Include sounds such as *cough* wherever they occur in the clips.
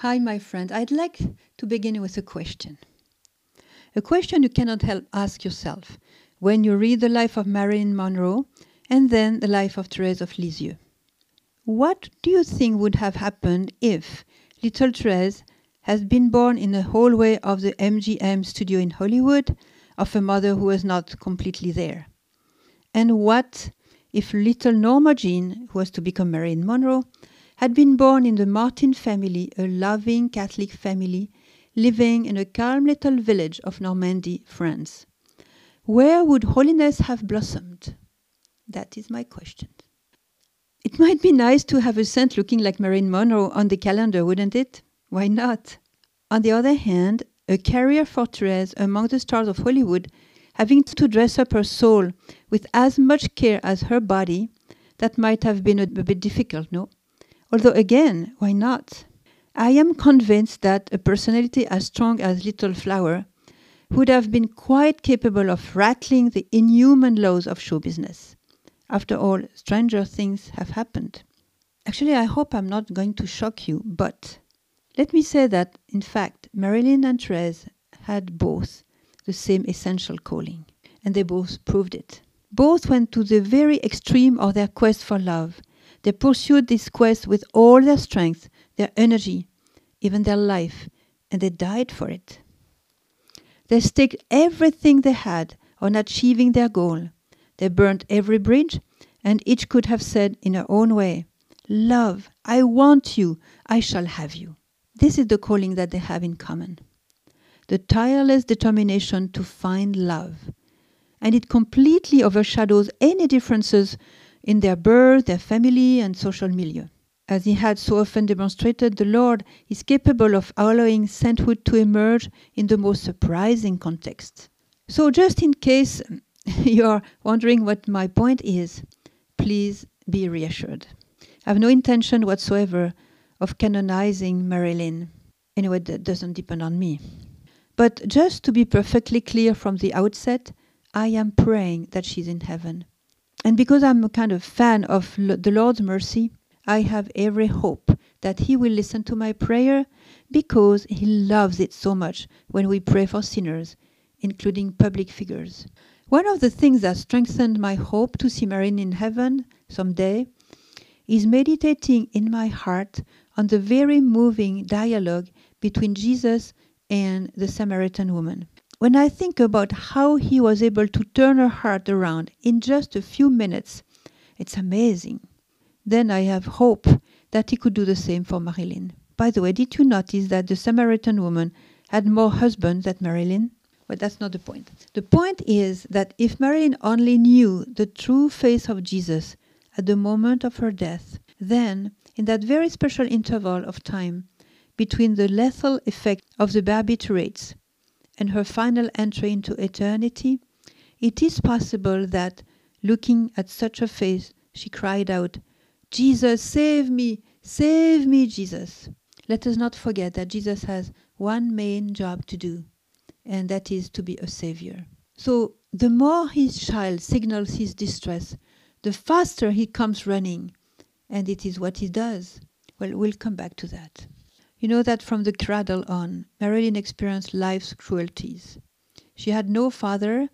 Hi, my friend. I'd like to begin with a question. A question you cannot help ask yourself when you read the life of Marilyn Monroe and then the life of Therese of Lisieux. What do you think would have happened if little Therese had been born in the hallway of the MGM studio in Hollywood of a mother who was not completely there? And what if little Norma Jean, who was to become Marilyn Monroe, had been born in the Martin family, a loving Catholic family living in a calm little village of Normandy, France? Where would holiness have blossomed? That is my question. It might be nice to have a saint looking like Marilyn Monroe on the calendar, wouldn't it? Why not? On the other hand, a career for Therese among the stars of Hollywood, having to dress up her soul with as much care as her body, that might have been a bit difficult, no? Although, again, why not? I am convinced that a personality as strong as Little Flower would have been quite capable of rattling the inhuman laws of show business. After all, stranger things have happened. Actually, I hope I'm not going to shock you, but let me say that, in fact, Marilyn and Therese had both the same essential calling, and they both proved it. Both went to the very extreme of their quest for love. They pursued this quest with all their strength, their energy, even their life, and they died for it. They staked everything they had on achieving their goal. They burnt every bridge, and each could have said in her own way, Love, I want you, I shall have you. This is the calling that they have in common the tireless determination to find love. And it completely overshadows any differences in their birth, their family, and social milieu. As he had so often demonstrated, the Lord is capable of allowing sainthood to emerge in the most surprising contexts. So, just in case *laughs* you are wondering what my point is, please be reassured. I have no intention whatsoever of canonizing Marilyn. Anyway, that doesn't depend on me. But just to be perfectly clear from the outset, I am praying that she's in heaven. And because I'm a kind of fan of the Lord's mercy, I have every hope that He will listen to my prayer because He loves it so much when we pray for sinners, including public figures. One of the things that strengthened my hope to see Marilyn in heaven someday is meditating in my heart on the very moving dialogue between Jesus and the Samaritan woman. When I think about how he was able to turn her heart around in just a few minutes, it's amazing. Then I have hope that he could do the same for Marilyn. By the way, did you notice that the Samaritan woman had more husbands than Marilyn? But that's not the point. The point is that if Marilyn only knew the true face of Jesus at the moment of her death, then, in that very special interval of time between the lethal effect of the barbiturates and her final entry into eternity, it is possible that, looking at such a face, she cried out, Jesus, save me! Save me, Jesus! Let us not forget that Jesus has one main job to do, and that is to be a savior. So, the more his child signals his distress, the faster he comes running, and it is what he does. Well, we'll come back to that. You know that from the cradle on, Marilyn experienced life's cruelties. She had no father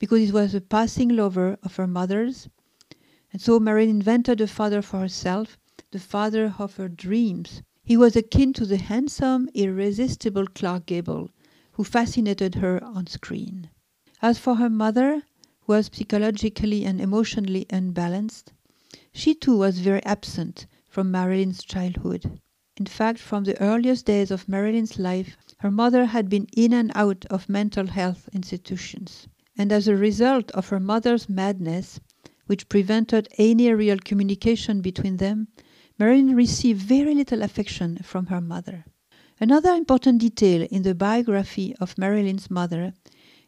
because he was a passing lover of her mother's, and so Marilyn invented a father for herself, the father of her dreams. He was akin to the handsome, irresistible Clark Gable, who fascinated her on screen. As for her mother, who was psychologically and emotionally unbalanced, she too was very absent from Marilyn's childhood. In fact, from the earliest days of Marilyn's life, her mother had been in and out of mental health institutions. And as a result of her mother's madness, which prevented any real communication between them, Marilyn received very little affection from her mother. Another important detail in the biography of Marilyn's mother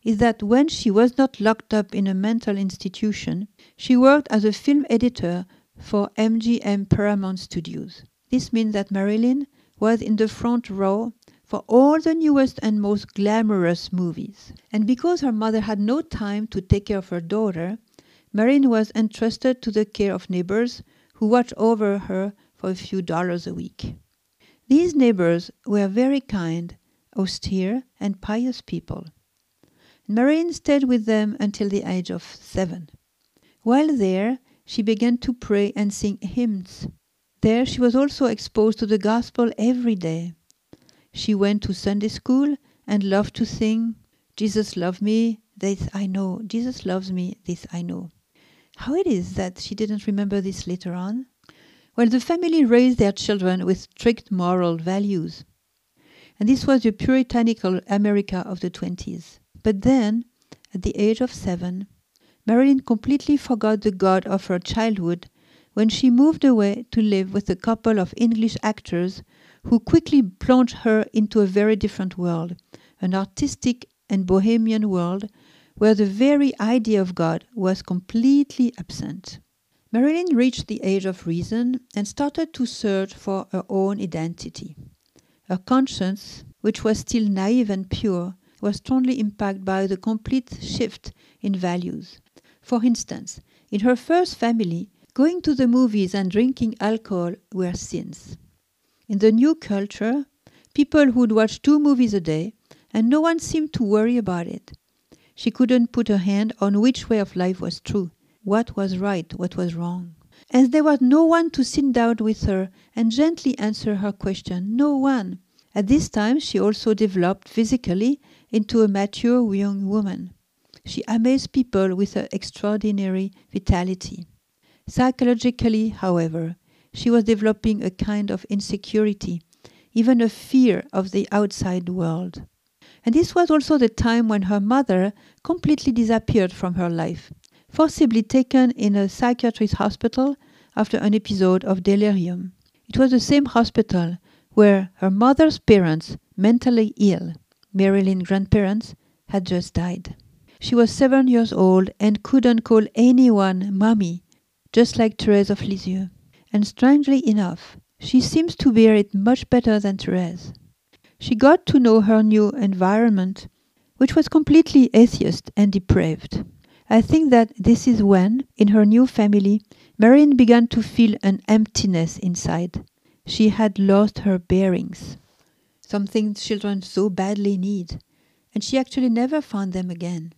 is that when she was not locked up in a mental institution, she worked as a film editor for MGM Paramount Studios. This means that Marilyn was in the front row for all the newest and most glamorous movies. And because her mother had no time to take care of her daughter, Marilyn was entrusted to the care of neighbors who watched over her for a few dollars a week. These neighbors were very kind, austere, and pious people. Marilyn stayed with them until the age of seven. While there, she began to pray and sing hymns. There she was also exposed to the gospel every day. She went to Sunday school and loved to sing, Jesus loved me, this I know, Jesus loves me, this I know. How it is that she didn't remember this later on? Well, the family raised their children with strict moral values. And this was the puritanical America of the 20s. But then, at the age of seven, Marilyn completely forgot the God of her childhood when she moved away to live with a couple of English actors who quickly plunged her into a very different world, an artistic and bohemian world where the very idea of God was completely absent. Marilyn reached the age of reason and started to search for her own identity. Her conscience, which was still naive and pure, was strongly impacted by the complete shift in values. For instance, in her first family, going to the movies and drinking alcohol were sins. In the new culture, people would watch two movies a day and no one seemed to worry about it. She couldn't put her hand on which way of life was true, what was right, what was wrong. As there was no one to sit down with her and gently answer her question, no one. At this time, she also developed physically into a mature young woman. She amazed people with her extraordinary vitality. Psychologically, however, she was developing a kind of insecurity, even a fear of the outside world. And this was also the time when her mother completely disappeared from her life, forcibly taken in a psychiatric hospital after an episode of delirium. It was the same hospital where her mother's parents, mentally ill, Marilyn's grandparents, had just died. She was seven years old and couldn't call anyone mommy, just like Therese of Lisieux. And strangely enough, she seems to bear it much better than Therese she got to know her new environment, which was completely atheist and depraved. I think that this is when, in her new family, Marilyn began to feel an emptiness inside. She had lost her bearings, something children so badly need, and she actually never found them again.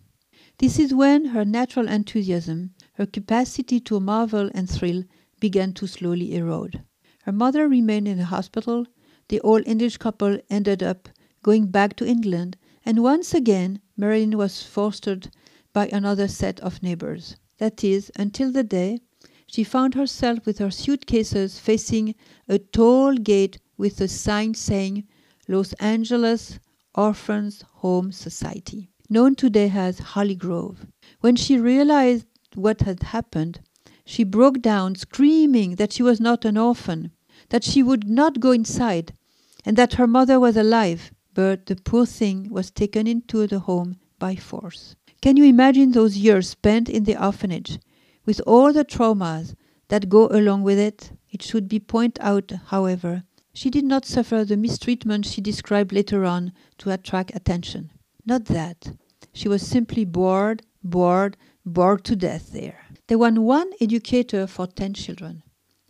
This is when her natural enthusiasm, her capacity to marvel and thrill, began to slowly erode. Her mother remained in the hospital the old English couple ended up going back to England, and once again Marilyn was fostered by another set of neighbors. That is, until the day she found herself with her suitcases facing a tall gate with a sign saying Los Angeles Orphans Home Society, known today as Hollygrove. When she realized what had happened, she broke down screaming that she was not an orphan, that she would not go inside, and that her mother was alive, but the poor thing was taken into the home by force. Can you imagine those years spent in the orphanage, with all the traumas that go along with it? It should be pointed out, however, she did not suffer the mistreatment she described later on to attract attention. Not that. She was simply bored, bored, bored to death there. There was one educator for ten children.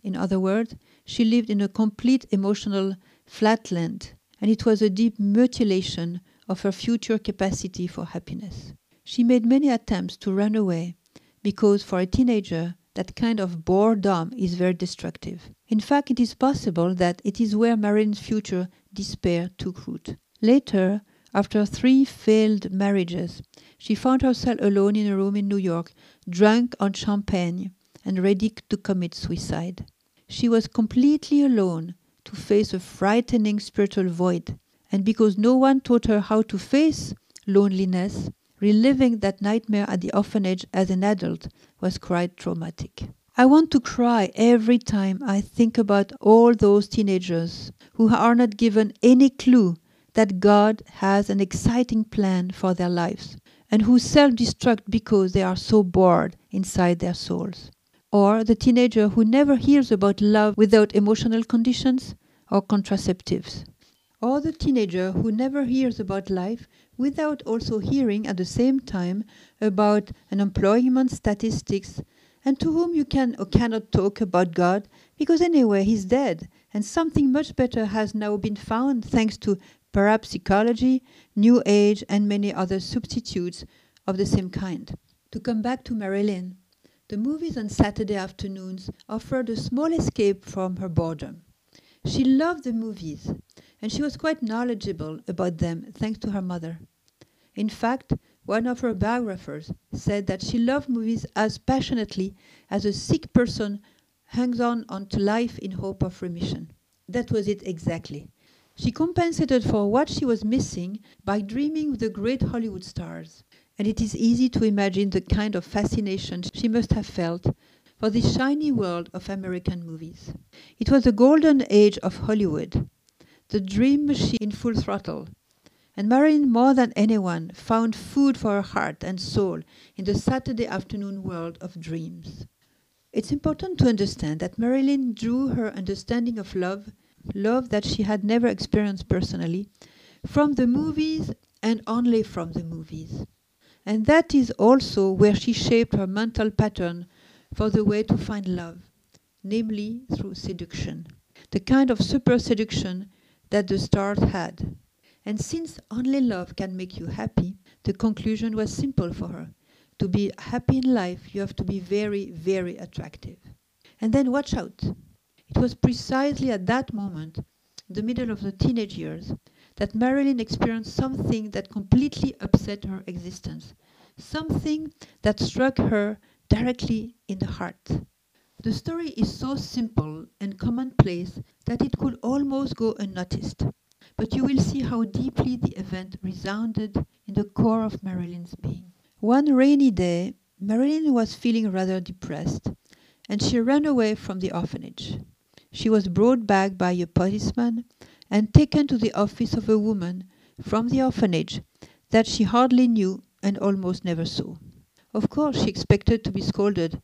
In other words, she lived in a complete emotional flatland, and it was a deep mutilation of her future capacity for happiness. She made many attempts to run away because for a teenager that kind of boredom is very destructive. In fact, it is possible that it is where Marilyn's future despair took root. Later, after three failed marriages, she found herself alone in a room in New York, drunk on champagne and ready to commit suicide. She was completely alone to face a frightening spiritual void. And because no one taught her how to face loneliness, reliving that nightmare at the orphanage as an adult was quite traumatic. I want to cry every time I think about all those teenagers who are not given any clue that God has an exciting plan for their lives and who self destruct because they are so bored inside their souls. Or the teenager who never hears about love without emotional conditions or contraceptives, or the teenager who never hears about life without also hearing at the same time about unemployment statistics and to whom you can or cannot talk about God because anyway he's dead and something much better has now been found thanks to parapsychology, New Age, and many other substitutes of the same kind. To come back to Marilyn, the movies on Saturday afternoons offered a small escape from her boredom. She loved the movies, and she was quite knowledgeable about them thanks to her mother. In fact, one of her biographers said that she loved movies as passionately as a sick person hangs on to life in hope of remission. That was it exactly. She compensated for what she was missing by dreaming of the great Hollywood stars. And it is easy to imagine the kind of fascination she must have felt for this shiny world of American movies. It was the golden age of Hollywood, the dream machine in full throttle. And Marilyn, more than anyone, found food for her heart and soul in the Saturday afternoon world of dreams. It's important to understand that Marilyn drew her understanding of love, love that she had never experienced personally, from the movies and only from the movies. And that is also where she shaped her mental pattern for the way to find love, namely through seduction, the kind of super seduction that the stars had. And since only love can make you happy, the conclusion was simple for her. To be happy in life, you have to be very, very attractive. And then watch out. It was precisely at that moment, in the middle of the teenage years, that Marilyn experienced something that completely upset her existence, something that struck her directly in the heart. The story is so simple and commonplace that it could almost go unnoticed, but you will see how deeply the event resounded in the core of Marilyn's being. One rainy day, Marilyn was feeling rather depressed, and she ran away from the orphanage. She was brought back by a policeman and taken to the office of a woman from the orphanage that she hardly knew and almost never saw. Of course, she expected to be scolded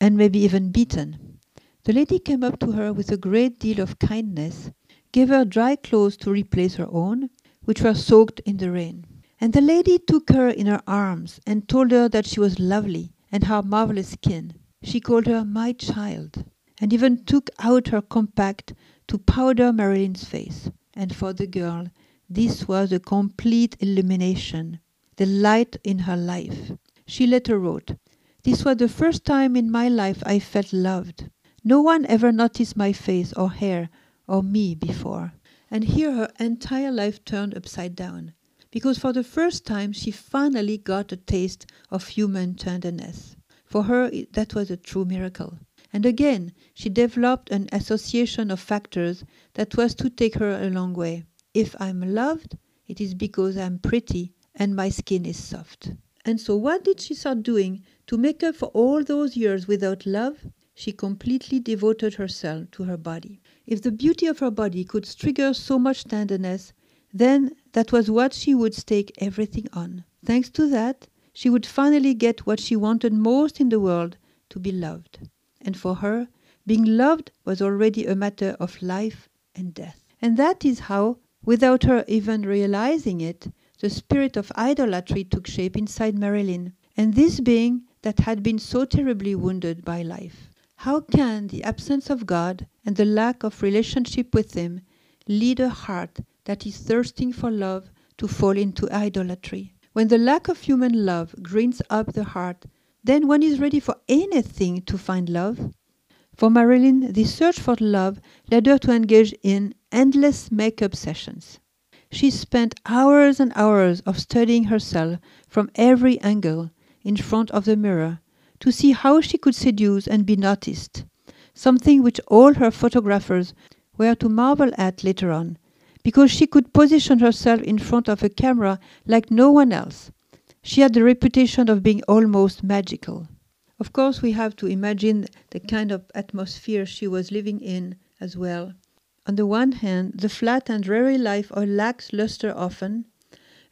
and maybe even beaten. The lady came up to her with a great deal of kindness, gave her dry clothes to replace her own, which were soaked in the rain. And the lady took her in her arms and told her that she was lovely and her marvelous skin. She called her my child, and even took out her compact to powder Marilyn's face. And for the girl, this was a complete illumination the light in her life. She later wrote, This was the first time in my life I felt loved. No one ever noticed my face or hair or me before. And here her entire life turned upside down, because for the first time she finally got a taste of human tenderness. For her, that was a true miracle. And again, she developed an association of factors that was to take her a long way. If I'm loved, it is because I'm pretty and my skin is soft. And so, what did she start doing to make up for all those years without love? She completely devoted herself to her body. If the beauty of her body could trigger so much tenderness, then that was what she would stake everything on. Thanks to that, she would finally get what she wanted most in the world to be loved. And for her, being loved was already a matter of life and death. And that is how, without her even realizing it, the spirit of idolatry took shape inside Marilyn, and this being that had been so terribly wounded by life. How can the absence of God and the lack of relationship with Him lead a heart that is thirsting for love to fall into idolatry? When the lack of human love grinds up the heart, then one is ready for anything to find love. For Marilyn, the search for love led her to engage in endless makeup sessions. She spent hours and hours of studying herself from every angle in front of the mirror to see how she could seduce and be noticed, something which all her photographers were to marvel at later on, because she could position herself in front of a camera like no one else. She had the reputation of being almost magical. Of course, we have to imagine the kind of atmosphere she was living in as well. On the one hand, the flat and dreary life of lacks luster often,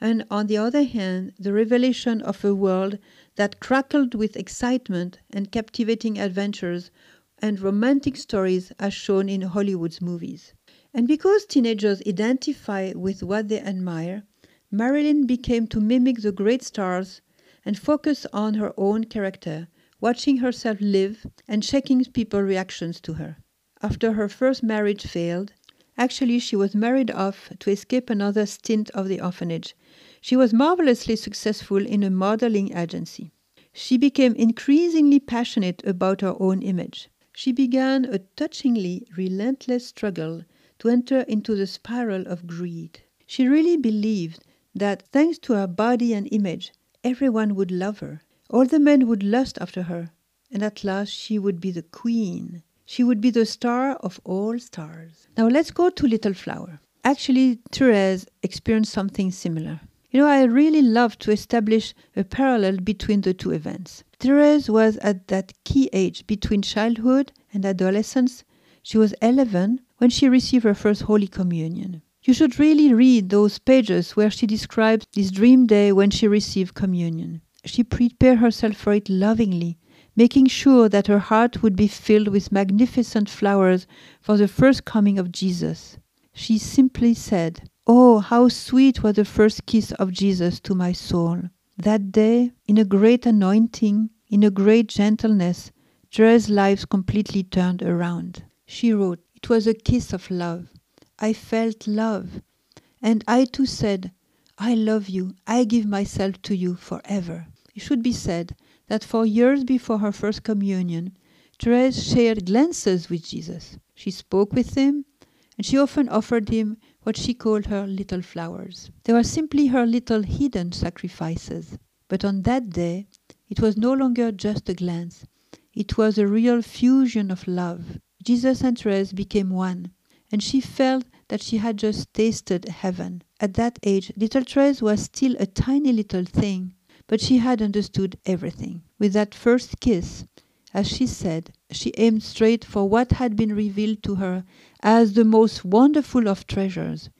and on the other hand, the revelation of a world that crackled with excitement and captivating adventures and romantic stories as shown in Hollywood's movies. And because teenagers identify with what they admire, Marilyn became to mimic the great stars and focus on her own character, watching herself live and checking people's reactions to her. After her first marriage failed, actually she was married off to escape another stint of the orphanage. She was marvelously successful in a modeling agency. She became increasingly passionate about her own image. She began a touchingly relentless struggle to enter into the spiral of greed. She really believed that thanks to her body and image, everyone would love her. All the men would lust after her, and at last she would be the queen. She would be the star of all stars. Now let's go to Little Flower. Actually, Therese experienced something similar. You know, I really love to establish a parallel between the two events. Therese was at that key age between childhood and adolescence. She was 11 when she received her first Holy Communion. You should really read those pages where she describes this dream day when she received communion. She prepared herself for it lovingly, making sure that her heart would be filled with magnificent flowers for the first coming of Jesus. She simply said, Oh, how sweet was the first kiss of Jesus to my soul! That day, in a great anointing, in a great gentleness, Therese's life completely turned around. She wrote, It was a kiss of love. I felt love. And I too said, I love you. I give myself to you forever. It should be said that for years before her first communion, Therese shared glances with Jesus. She spoke with him, and she often offered him what she called her little flowers. They were simply her little hidden sacrifices. But on that day, it was no longer just a glance. It was a real fusion of love. Jesus and Therese became one, and she felt that she had just tasted heaven. At that age, little Therese was still a tiny little thing, but she had understood everything. With that first kiss, as she said, she aimed straight for what had been revealed to her as the most wonderful of treasures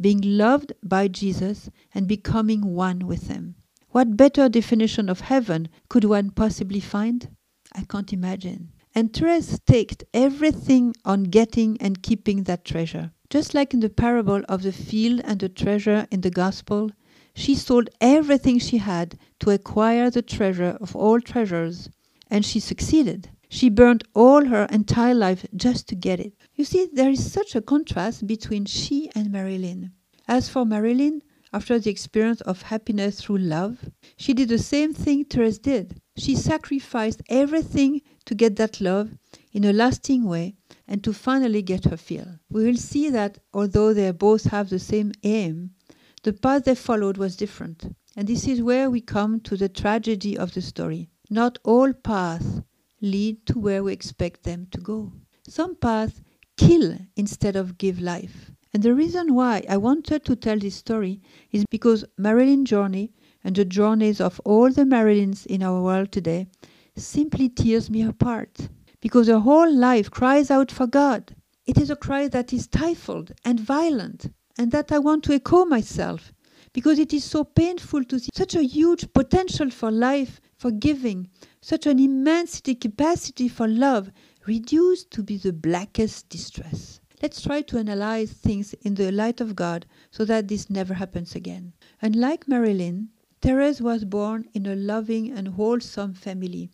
being loved by Jesus and becoming one with Him. What better definition of heaven could one possibly find? I can't imagine. And Therese staked everything on getting and keeping that treasure. Just like in the parable of the field and the treasure in the Gospel, she sold everything she had to acquire the treasure of all treasures, and she succeeded. She burned all her entire life just to get it. You see, there is such a contrast between she and Marilyn. As for Marilyn, after the experience of happiness through love, she did the same thing Therese did. She sacrificed everything to get that love in a lasting way and to finally get her fill. We will see that although they both have the same aim, the path they followed was different. And this is where we come to the tragedy of the story. Not all paths lead to where we expect them to go. Some paths kill instead of give life. And the reason why I wanted to tell this story is because Marilyn's journey and the journeys of all the Marilyns in our world today simply tears me apart. Because her whole life cries out for God. It is a cry that is stifled and violent, and that I want to echo myself, because it is so painful to see such a huge potential for life, for giving, such an immensity capacity for love reduced to be the blackest distress. Let's try to analyze things in the light of God so that this never happens again. Unlike Marilyn, Therese was born in a loving and wholesome family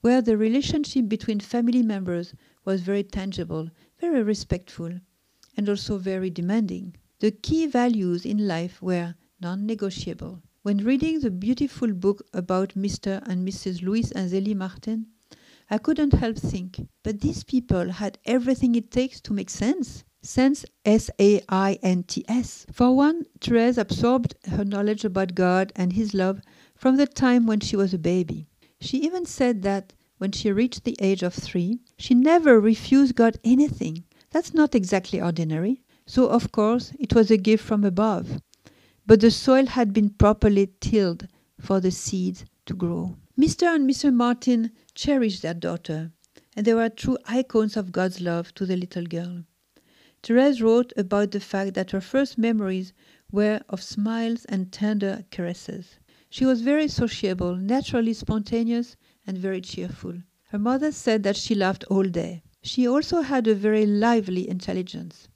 where the relationship between family members was very tangible, very respectful, and also very demanding. The key values in life were non negotiable. When reading the beautiful book about Mr. and Mrs. Louis and Zélie Martin, I couldn't help think, but these people had everything it takes to make sense. Sense, S A I N T S. For one, Therese absorbed her knowledge about God and His love from the time when she was a baby. She even said that when she reached the age of three, she never refused God anything. That's not exactly ordinary. So, of course, it was a gift from above. But the soil had been properly tilled for the seeds to grow. Mr. and Mrs. Martin cherished their daughter, and they were true icons of God's love to the little girl. Therese wrote about the fact that her first memories were of smiles and tender caresses. She was very sociable, naturally spontaneous, and very cheerful. Her mother said that she laughed all day. She also had a very lively intelligence.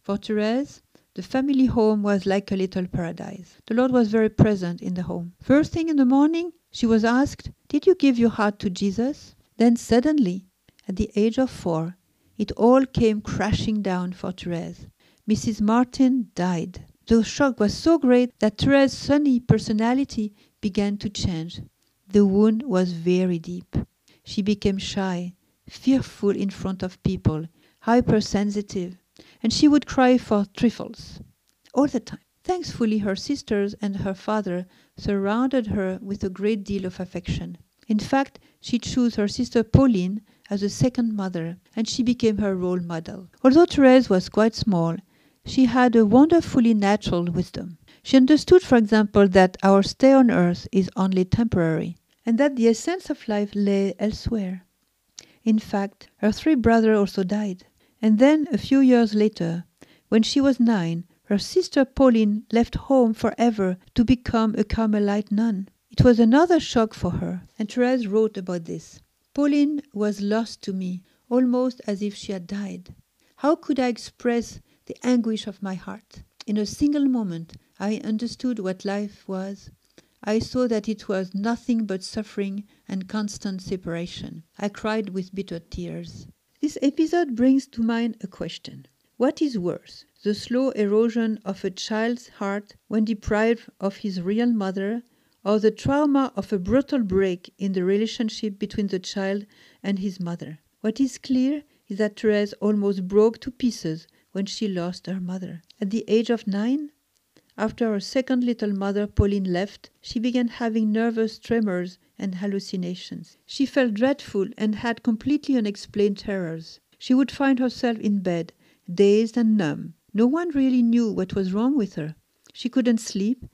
For Therese, the family home was like a little paradise. The Lord was very present in the home. First thing in the morning, she was asked, Did you give your heart to Jesus? Then suddenly, at the age of four, it all came crashing down for Therese. Mrs. Martin died. The shock was so great that Therese's sunny personality began to change. The wound was very deep. She became shy, fearful in front of people, hypersensitive, and she would cry for trifles all the time. Thankfully, her sisters and her father surrounded her with a great deal of affection. In fact, she chose her sister Pauline as a second mother, and she became her role model. Although Therese was quite small, she had a wonderfully natural wisdom. She understood, for example, that our stay on earth is only temporary, and that the essence of life lay elsewhere. In fact, her three brothers also died. And then, a few years later, when she was nine, her sister Pauline left home forever to become a Carmelite nun. It was another shock for her, and Therese wrote about this. Pauline was lost to me, almost as if she had died. How could I express the anguish of my heart? In a single moment I understood what life was. I saw that it was nothing but suffering and constant separation. I cried with bitter tears. This episode brings to mind a question. What is worse, the slow erosion of a child's heart when deprived of his real mother, or the trauma of a brutal break in the relationship between the child and his mother? What is clear is that Therese almost broke to pieces when she lost her mother. At the age of nine, after her second little mother Pauline left, she began having nervous tremors and hallucinations. She felt dreadful and had completely unexplained terrors. She would find herself in bed, dazed and numb. No one really knew what was wrong with her. She couldn't sleep.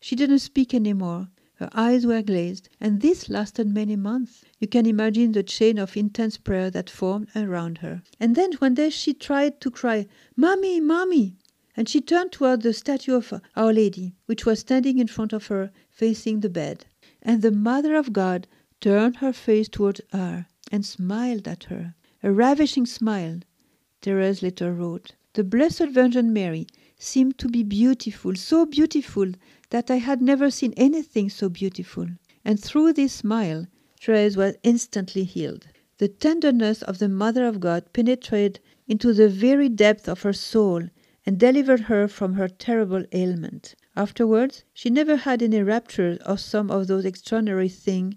She didn't speak any more. Her eyes were glazed, and this lasted many months. You can imagine the chain of intense prayer that formed around her. And then one day she tried to cry, Mommy, Mommy! And she turned toward the statue of Our Lady, which was standing in front of her, facing the bed. And the Mother of God turned her face toward her and smiled at her. A ravishing smile, Therese later wrote. The Blessed Virgin Mary seemed to be beautiful, so beautiful that I had never seen anything so beautiful. And through this smile, Therese was instantly healed. The tenderness of the Mother of God penetrated into the very depth of her soul and delivered her from her terrible ailment. Afterwards, she never had any raptures or some of those extraordinary things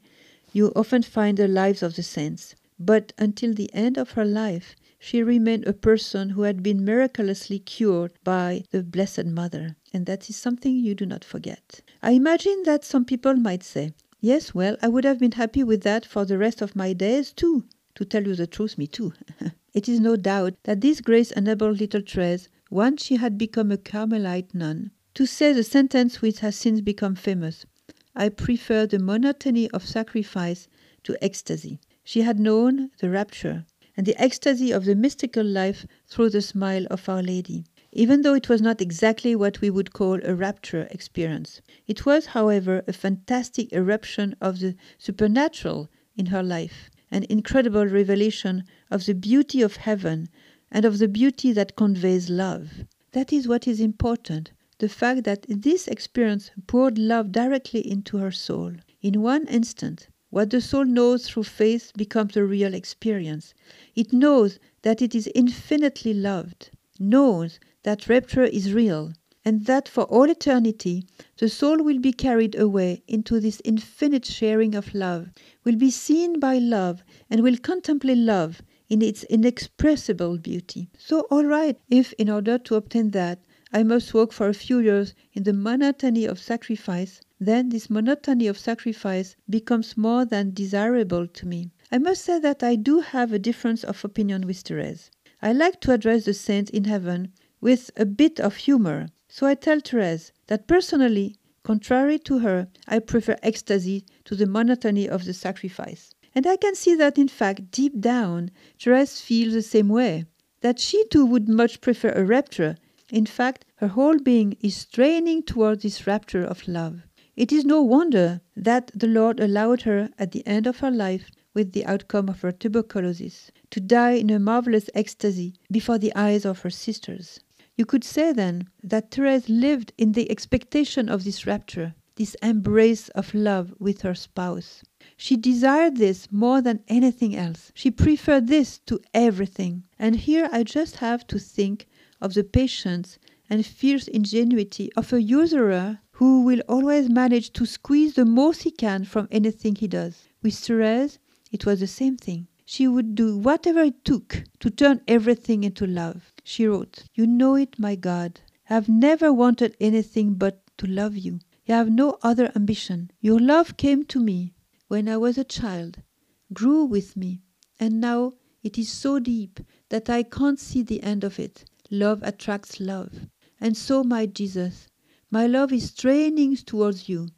you often find in the lives of the saints. But until the end of her life, she remained a person who had been miraculously cured by the Blessed Mother. And that is something you do not forget. I imagine that some people might say, Yes, well, I would have been happy with that for the rest of my days, too. To tell you the truth, me too. *laughs* it is no doubt that this grace enabled little Therese, once she had become a Carmelite nun, to say the sentence which has since become famous I prefer the monotony of sacrifice to ecstasy. She had known the rapture and the ecstasy of the mystical life through the smile of Our Lady, even though it was not exactly what we would call a rapture experience. It was, however, a fantastic eruption of the supernatural in her life, an incredible revelation of the beauty of heaven and of the beauty that conveys love. That is what is important the fact that this experience poured love directly into her soul. In one instant, what the soul knows through faith becomes a real experience. It knows that it is infinitely loved, knows that rapture is real, and that for all eternity the soul will be carried away into this infinite sharing of love, will be seen by love, and will contemplate love in its inexpressible beauty. So, all right, if in order to obtain that, I must walk for a few years in the monotony of sacrifice, then this monotony of sacrifice becomes more than desirable to me. I must say that I do have a difference of opinion with Therese. I like to address the saints in heaven with a bit of humor. So I tell Therese that personally, contrary to her, I prefer ecstasy to the monotony of the sacrifice. And I can see that, in fact, deep down, Therese feels the same way, that she too would much prefer a rapture. In fact, her whole being is straining toward this rapture of love. It is no wonder that the Lord allowed her, at the end of her life, with the outcome of her tuberculosis, to die in a marvelous ecstasy before the eyes of her sisters. You could say then that Therese lived in the expectation of this rapture. this embrace of love with her spouse. She desired this more than anything else. She preferred this to everything. And here I just have to think of the patience and fierce ingenuity of a usurer who will always manage to squeeze the most he can from anything he does. With Therese, it was the same thing. She would do whatever it took to turn everything into love. She wrote, You know it, my God. I have never wanted anything but to love you. I have no other ambition. Your love came to me when I was a child, grew with me, and now it is so deep that I can't see the end of it. Love attracts love. And so, my Jesus, my love is straining towards you,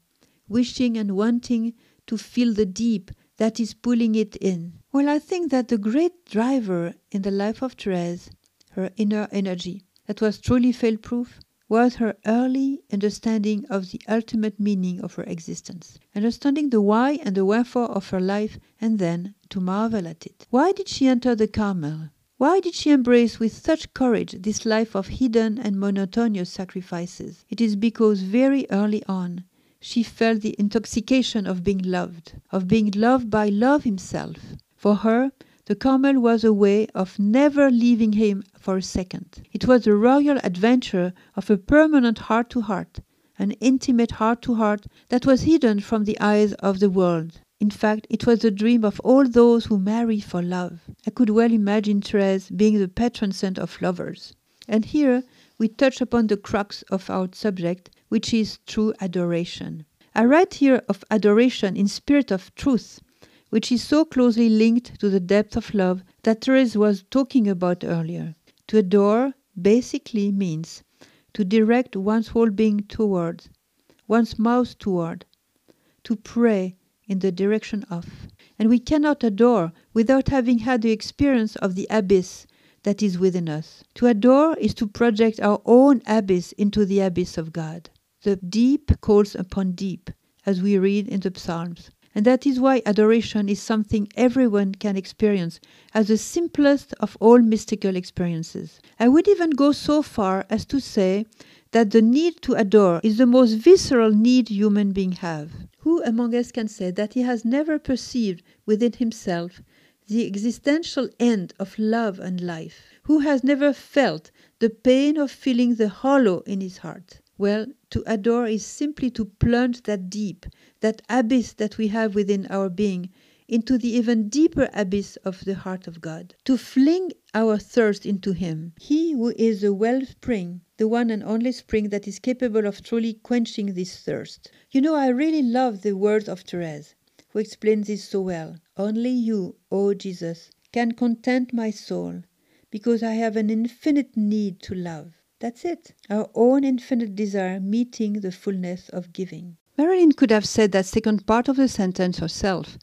wishing and wanting to feel the deep that is pulling it in. Well, I think that the great driver in the life of Therese, her inner energy, that was truly fail proof, was her early understanding of the ultimate meaning of her existence, understanding the why and the wherefore of her life, and then to marvel at it. Why did she enter the Carmel? Why did she embrace with such courage this life of hidden and monotonous sacrifices? It is because very early on she felt the intoxication of being loved, of being loved by Love Himself. For her, the Carmel was a way of never leaving him for a second. It was the royal adventure of a permanent heart to heart, an intimate heart to heart that was hidden from the eyes of the world. In fact, it was the dream of all those who marry for love. I could well imagine Therese being the patron saint of lovers. And here we touch upon the crux of our subject, which is true adoration. I write here of adoration in spirit of truth, which is so closely linked to the depth of love that Therese was talking about earlier. To adore basically means to direct one's whole being toward, one's mouth toward, to pray in the direction of. And we cannot adore without having had the experience of the abyss that is within us. To adore is to project our own abyss into the abyss of God. The deep calls upon deep, as we read in the Psalms. And that is why adoration is something everyone can experience as the simplest of all mystical experiences. I would even go so far as to say that the need to adore is the most visceral need human beings have. Who among us can say that he has never perceived within himself the existential end of love and life? Who has never felt the pain of feeling the hollow in his heart? Well, to adore is simply to plunge that deep, that abyss that we have within our being, into the even deeper abyss of the heart of God. To fling our thirst into Him, He who is the well spring, the one and only spring that is capable of truly quenching this thirst. You know, I really love the words of Therese who explains this so well. Only you, O Jesus, can content my soul, because I have an infinite need to love. That's it. Our own infinite desire meeting the fullness of giving. Marilyn could have said that second part of the sentence herself.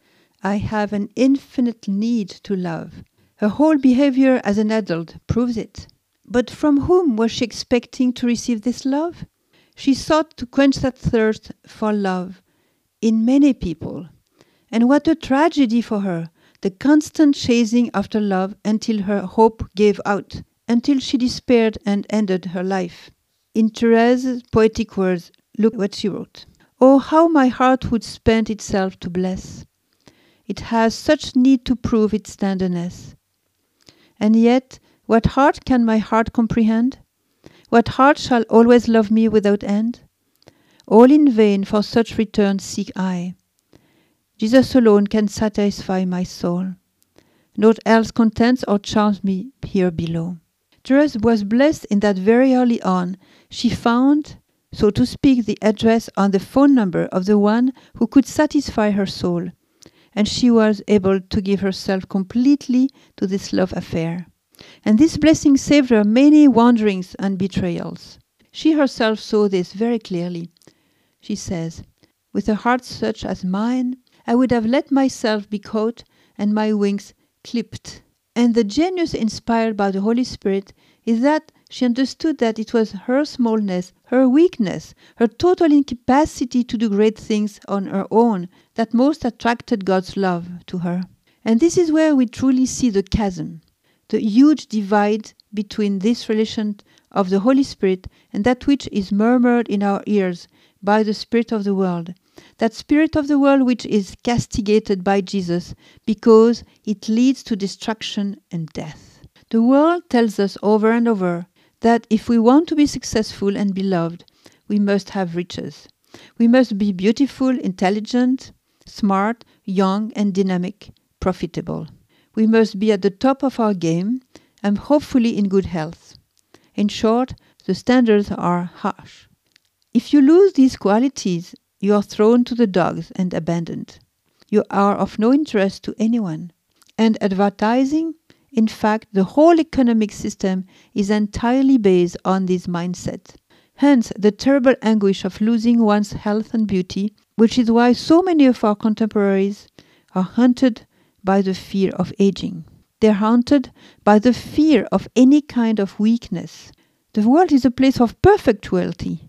I have an infinite need to love. Her whole behavior as an adult proves it. But from whom was she expecting to receive this love? She sought to quench that thirst for love in many people. And what a tragedy for her, the constant chasing after love until her hope gave out, until she despaired and ended her life. In Therese's poetic words, look what she wrote. Oh, how my heart would spend itself to bless. It has such need to prove its tenderness. And yet, what heart can my heart comprehend? What heart shall always love me without end? All in vain for such return seek I. Jesus alone can satisfy my soul. Naught else contents or charms me here below. Therese was blessed in that very early on she found, so to speak, the address on the phone number of the one who could satisfy her soul, and she was able to give herself completely to this love affair. And this blessing saved her many wanderings and betrayals. She herself saw this very clearly. She says, With a heart such as mine, I would have let myself be caught and my wings clipped. And the genius inspired by the Holy Spirit is that she understood that it was her smallness, her weakness, her total incapacity to do great things on her own that most attracted God's love to her. And this is where we truly see the chasm, the huge divide between this relation of the Holy Spirit and that which is murmured in our ears by the Spirit of the world. That Spirit of the world which is castigated by Jesus because it leads to destruction and death. The world tells us over and over that if we want to be successful and beloved, we must have riches. We must be beautiful, intelligent, smart, young, and dynamic, profitable. We must be at the top of our game and hopefully in good health. In short, the standards are harsh. If you lose these qualities, you are thrown to the dogs and abandoned. You are of no interest to anyone. And advertising, in fact, the whole economic system is entirely based on this mindset. Hence, the terrible anguish of losing one's health and beauty, which is why so many of our contemporaries are haunted by the fear of aging. They're haunted by the fear of any kind of weakness. The world is a place of perfect cruelty.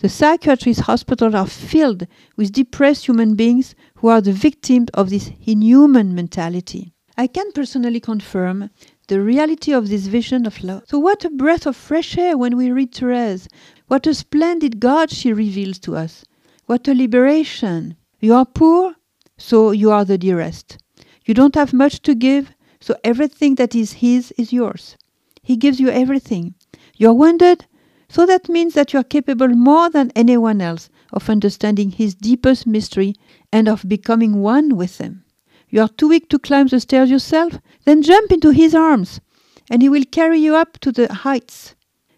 The psychiatrist hospitals are filled with depressed human beings who are the victims of this inhuman mentality. I can personally confirm the reality of this vision of love. So, what a breath of fresh air when we read Therese. What a splendid God she reveals to us. What a liberation. You are poor, so you are the dearest. You don't have much to give, so everything that is His is yours. He gives you everything. You are wounded, so that means that you are capable more than anyone else of understanding His deepest mystery and of becoming one with Him. You are too weak to climb the stairs yourself? Then jump into His arms, and He will carry you up to the heights.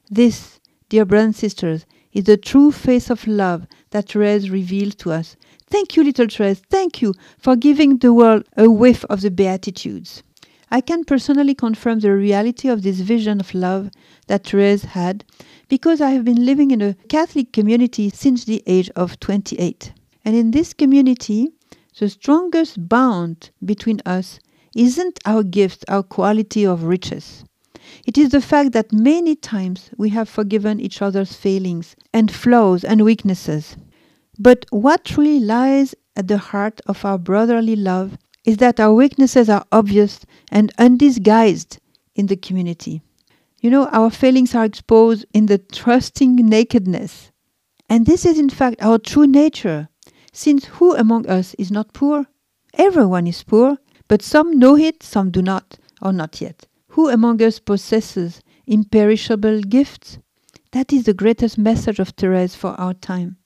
This, dear brothers and sisters, is the true face of love that Therese revealed to us. Thank you, little Therese, thank you for giving the world a whiff of the Beatitudes. I can personally confirm the reality of this vision of love that Therese had because I have been living in a Catholic community since the age of 28. And in this community, the strongest bond between us isn't our gifts, our quality of riches. It is the fact that many times we have forgiven each other's failings and flaws and weaknesses. But what really lies at the heart of our brotherly love is that our weaknesses are obvious and undisguised in the community. You know, our failings are exposed in the trusting nakedness. And this is, in fact, our true nature. Since who among us is not poor? Everyone is poor, but some know it, some do not, or not yet. Who among us possesses imperishable gifts? That is the greatest message of Therese for our time.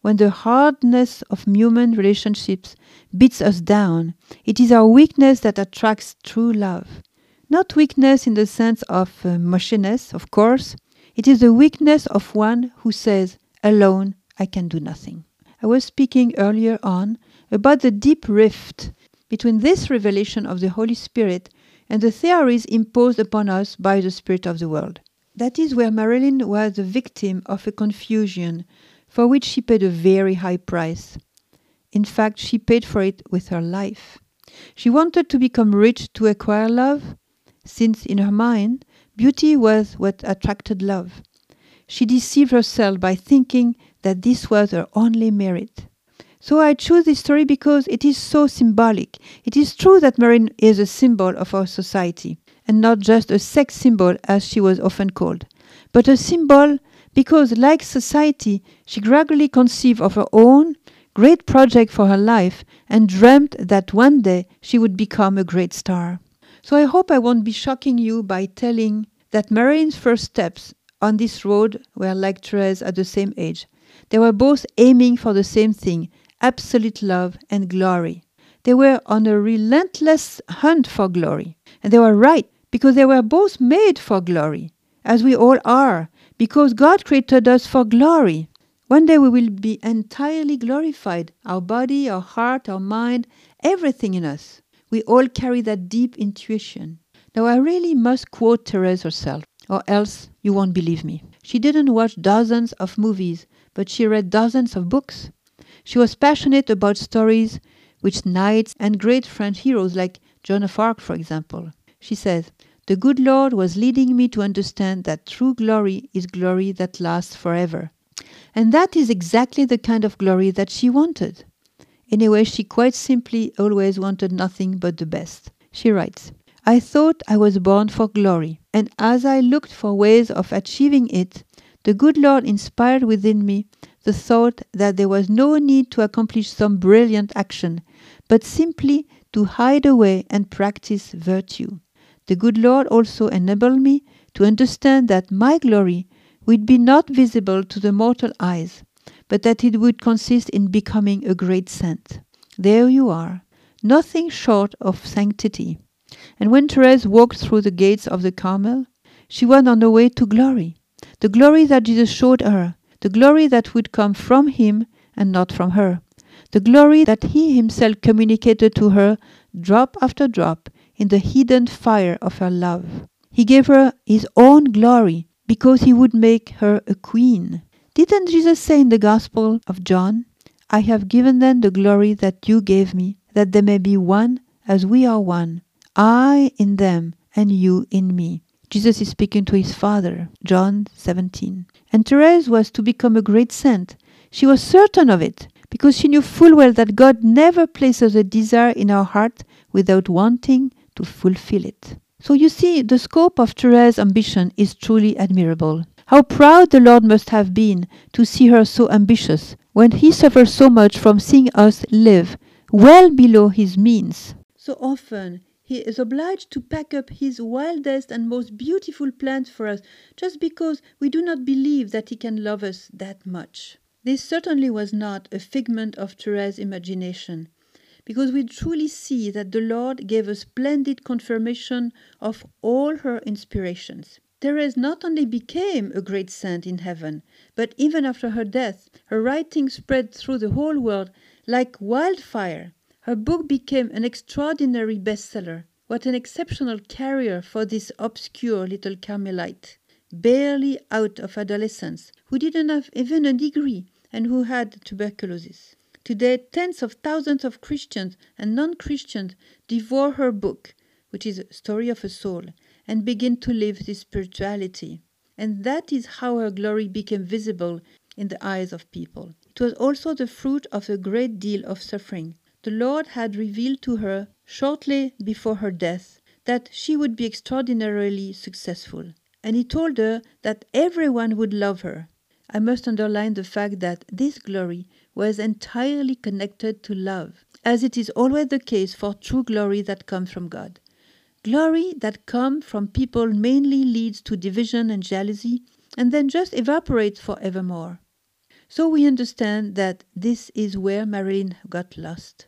When the hardness of human relationships beats us down, it is our weakness that attracts true love. Not weakness in the sense of uh, mushiness, of course. It is the weakness of one who says, Alone I can do nothing. I was speaking earlier on about the deep rift between this revelation of the Holy Spirit and the theories imposed upon us by the Spirit of the world. That is where Marilyn was the victim of a confusion for which she paid a very high price. In fact, she paid for it with her life. She wanted to become rich to acquire love, since in her mind, beauty was what attracted love. She deceived herself by thinking that this was her only merit. So I choose this story because it is so symbolic. It is true that Marilyn is a symbol of our society, and not just a sex symbol as she was often called, but a symbol because, like society, she gradually conceived of her own great project for her life and dreamt that one day she would become a great star. So I hope I won't be shocking you by telling that Marilyn's first steps on this road were like Therese at the same age. They were both aiming for the same thing absolute love and glory. They were on a relentless hunt for glory. And they were right, because they were both made for glory, as we all are, because God created us for glory. One day we will be entirely glorified our body, our heart, our mind, everything in us. We all carry that deep intuition. Now, I really must quote Therese herself, or else you won't believe me. She didn't watch dozens of movies, but she read dozens of books. She was passionate about stories which knights and great French heroes like Joan of Arc, for example. She says, The good Lord was leading me to understand that true glory is glory that lasts forever. And that is exactly the kind of glory that she wanted. Anyway, she quite simply always wanted nothing but the best. She writes, I thought I was born for glory, and as I looked for ways of achieving it, the good Lord inspired within me the thought that there was no need to accomplish some brilliant action, but simply to hide away and practice virtue. The good Lord also enabled me to understand that my glory would be not visible to the mortal eyes, but that it would consist in becoming a great saint. There you are, nothing short of sanctity. And when Therese walked through the gates of the Carmel, she was on her way to glory, the glory that Jesus showed her, the glory that would come from him and not from her, the glory that he himself communicated to her drop after drop in the hidden fire of her love. He gave her his own glory because he would make her a queen. Didn't Jesus say in the Gospel of John, I have given them the glory that you gave me, that they may be one as we are one, I in them and you in me. Jesus is speaking to his Father, John 17. And Therese was to become a great saint. She was certain of it, because she knew full well that God never places a desire in our heart without wanting to fulfill it. So you see, the scope of Therese's ambition is truly admirable. How proud the Lord must have been to see her so ambitious, when he suffered so much from seeing us live well below his means. So often he is obliged to pack up his wildest and most beautiful plans for us just because we do not believe that he can love us that much. This certainly was not a figment of Therese's imagination because we truly see that the Lord gave a splendid confirmation of all her inspirations. Therese not only became a great saint in heaven, but even after her death, her writings spread through the whole world like wildfire. Her book became an extraordinary bestseller. What an exceptional career for this obscure little Carmelite, barely out of adolescence, who didn't have even a degree and who had tuberculosis. Today, tens of thousands of Christians and non Christians devour her book, which is a story of a soul, and begin to live this spirituality. And that is how her glory became visible in the eyes of people. It was also the fruit of a great deal of suffering. The Lord had revealed to her, shortly before her death, that she would be extraordinarily successful. And He told her that everyone would love her. I must underline the fact that this glory was entirely connected to love, as it is always the case for true glory that comes from God. Glory that comes from people mainly leads to division and jealousy, and then just evaporates for evermore. So we understand that this is where Marilyn got lost.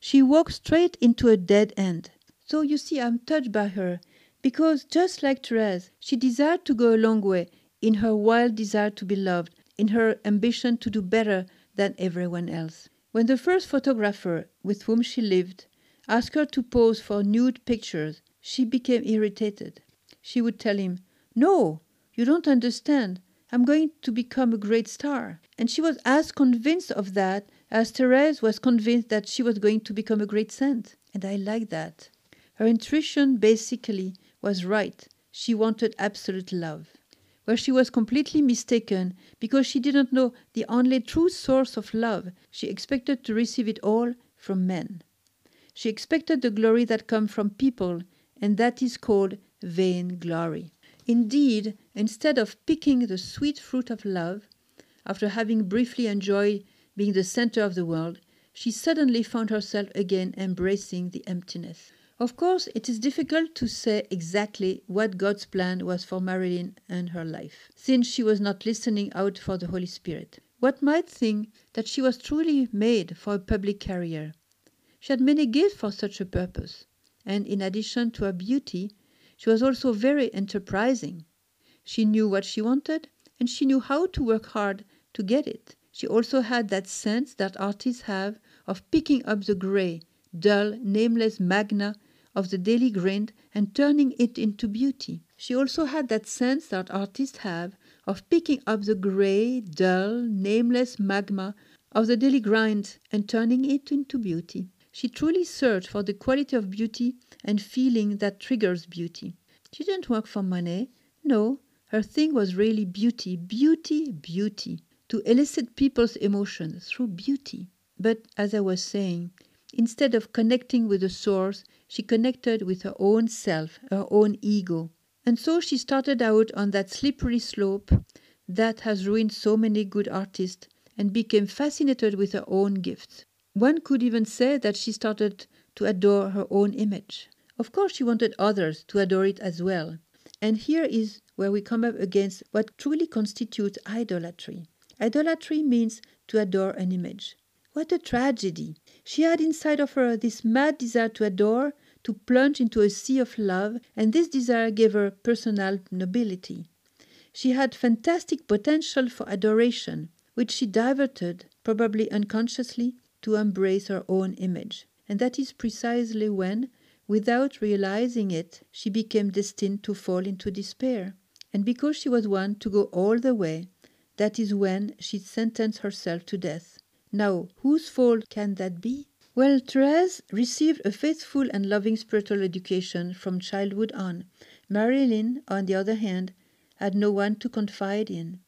She walked straight into a dead end. So you see, I'm touched by her, because just like Therese, she desired to go a long way in her wild desire to be loved, in her ambition to do better than everyone else. When the first photographer with whom she lived asked her to pose for nude pictures, she became irritated. She would tell him, No, you don't understand. I'm going to become a great star. And she was as convinced of that as Therese was convinced that she was going to become a great saint. And I like that. Her intuition basically was right. She wanted absolute love where she was completely mistaken because she didn't know the only true source of love. She expected to receive it all from men. She expected the glory that comes from people, and that is called vain glory. Indeed, instead of picking the sweet fruit of love, after having briefly enjoyed being the center of the world, she suddenly found herself again embracing the emptiness. Of course, it is difficult to say exactly what God's plan was for Marilyn and her life, since she was not listening out for the Holy Spirit. One might think that she was truly made for a public career. She had many gifts for such a purpose, and in addition to her beauty, she was also very enterprising. She knew what she wanted, and she knew how to work hard to get it. She also had that sense that artists have of picking up the gray, dull, nameless magma of the daily grind and turning it into beauty. She also had that sense that artists have of picking up the grey, dull, nameless magma of the daily grind and turning it into beauty. She truly searched for the quality of beauty and feeling that triggers beauty. She didn't work for money. No, her thing was really beauty, beauty, beauty, to elicit people's emotions through beauty. But as I was saying, instead of connecting with the source, she connected with her own self, her own ego. And so she started out on that slippery slope that has ruined so many good artists and became fascinated with her own gifts. One could even say that she started to adore her own image. Of course, she wanted others to adore it as well. And here is where we come up against what truly constitutes idolatry. Idolatry means to adore an image. What a tragedy! She had inside of her this mad desire to adore, to plunge into a sea of love, and this desire gave her personal nobility. She had fantastic potential for adoration, which she diverted, probably unconsciously, to embrace her own image. And that is precisely when, without realizing it, she became destined to fall into despair. And because she was one to go all the way, that is when she sentenced herself to death. Now, whose fault can that be? Well, Therese received a faithful and loving spiritual education from childhood on. Marilyn, on the other hand, had no one to confide in.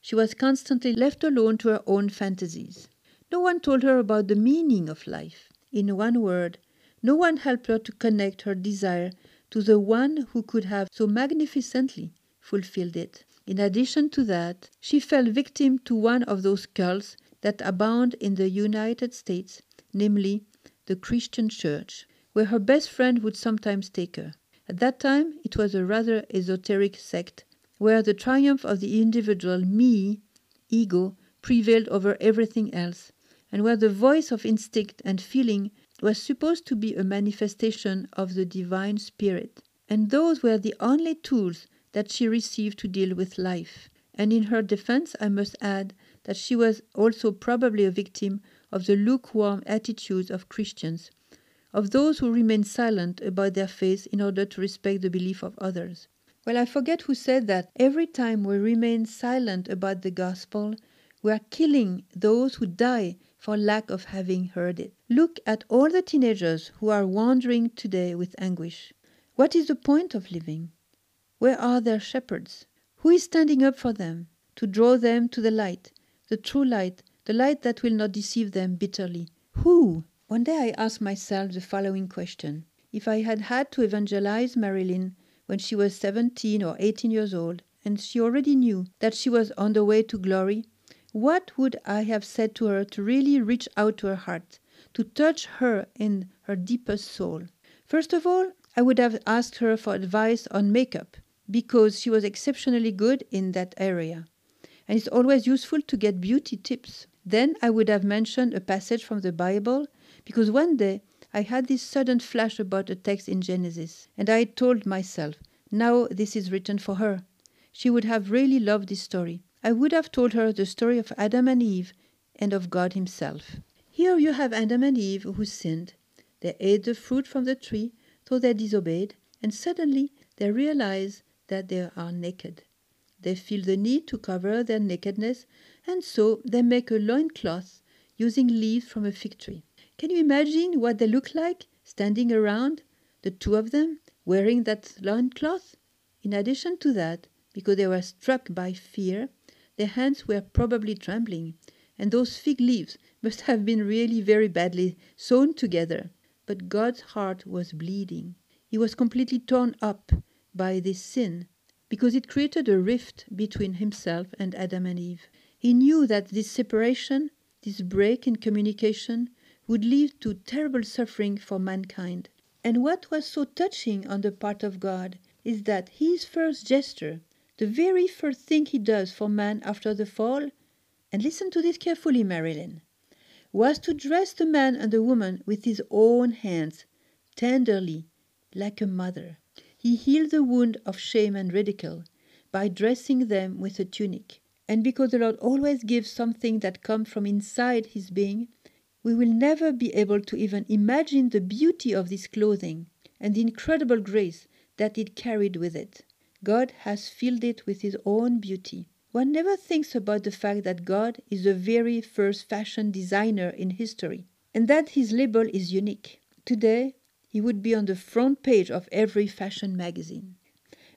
She was constantly left alone to her own fantasies. No one told her about the meaning of life. In one word, no one helped her to connect her desire to the one who could have so magnificently fulfilled it. In addition to that, she fell victim to one of those cults that abound in the United States, namely the Christian Church, where her best friend would sometimes take her. At that time it was a rather esoteric sect, where the triumph of the individual me, ego, prevailed over everything else, and where the voice of instinct and feeling was supposed to be a manifestation of the divine spirit. And those were the only tools that she received to deal with life. And in her defense, I must add that she was also probably a victim of the lukewarm attitudes of Christians, of those who remain silent about their faith in order to respect the belief of others. Well, I forget who said that every time we remain silent about the gospel, we are killing those who die for lack of having heard it. Look at all the teenagers who are wandering today with anguish. What is the point of living? Where are their shepherds? Who is standing up for them, to draw them to the light, the true light, the light that will not deceive them bitterly? Who? One day I asked myself the following question If I had had to evangelize Marilyn when she was 17 or 18 years old, and she already knew that she was on the way to glory, what would I have said to her to really reach out to her heart, to touch her in her deepest soul? First of all, I would have asked her for advice on makeup because she was exceptionally good in that area. And it's always useful to get beauty tips. Then I would have mentioned a passage from the Bible because one day I had this sudden flash about a text in Genesis, and I told myself, now this is written for her. She would have really loved this story. I would have told her the story of Adam and Eve and of God Himself. Here you have Adam and Eve who sinned. They ate the fruit from the tree, though they disobeyed, and suddenly they realize that they are naked. They feel the need to cover their nakedness, and so they make a loincloth using leaves from a fig tree. Can you imagine what they look like standing around, the two of them, wearing that loincloth? In addition to that, because they were struck by fear, their hands were probably trembling, and those fig leaves must have been really very badly sewn together. But God's heart was bleeding. He was completely torn up by this sin because it created a rift between himself and Adam and Eve. He knew that this separation, this break in communication, would lead to terrible suffering for mankind. And what was so touching on the part of God is that his first gesture, the very first thing he does for man after the fall, and listen to this carefully, Marilyn, was to dress the man and the woman with his own hands, tenderly, like a mother. He healed the wound of shame and ridicule by dressing them with a tunic. And because the Lord always gives something that comes from inside his being, we will never be able to even imagine the beauty of this clothing and the incredible grace that it carried with it. God has filled it with his own beauty. One never thinks about the fact that God is the very first fashion designer in history and that his label is unique. Today, he would be on the front page of every fashion magazine.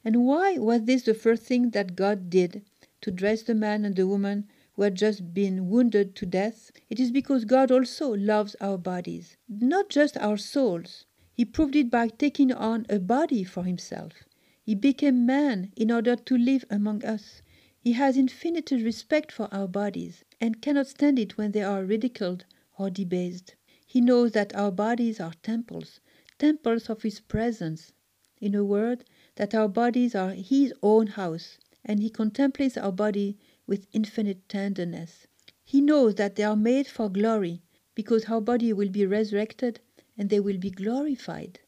And why was this the first thing that God did to dress the man and the woman who had just been wounded to death, it is because God also loves our bodies, not just our souls. He proved it by taking on a body for himself. He became man in order to live among us. He has infinite respect for our bodies and cannot stand it when they are ridiculed or debased. He knows that our bodies are temples, temples of His presence. In a word, that our bodies are His own house, and He contemplates our body with infinite tenderness. He knows that they are made for glory, because our body will be resurrected and they will be glorified.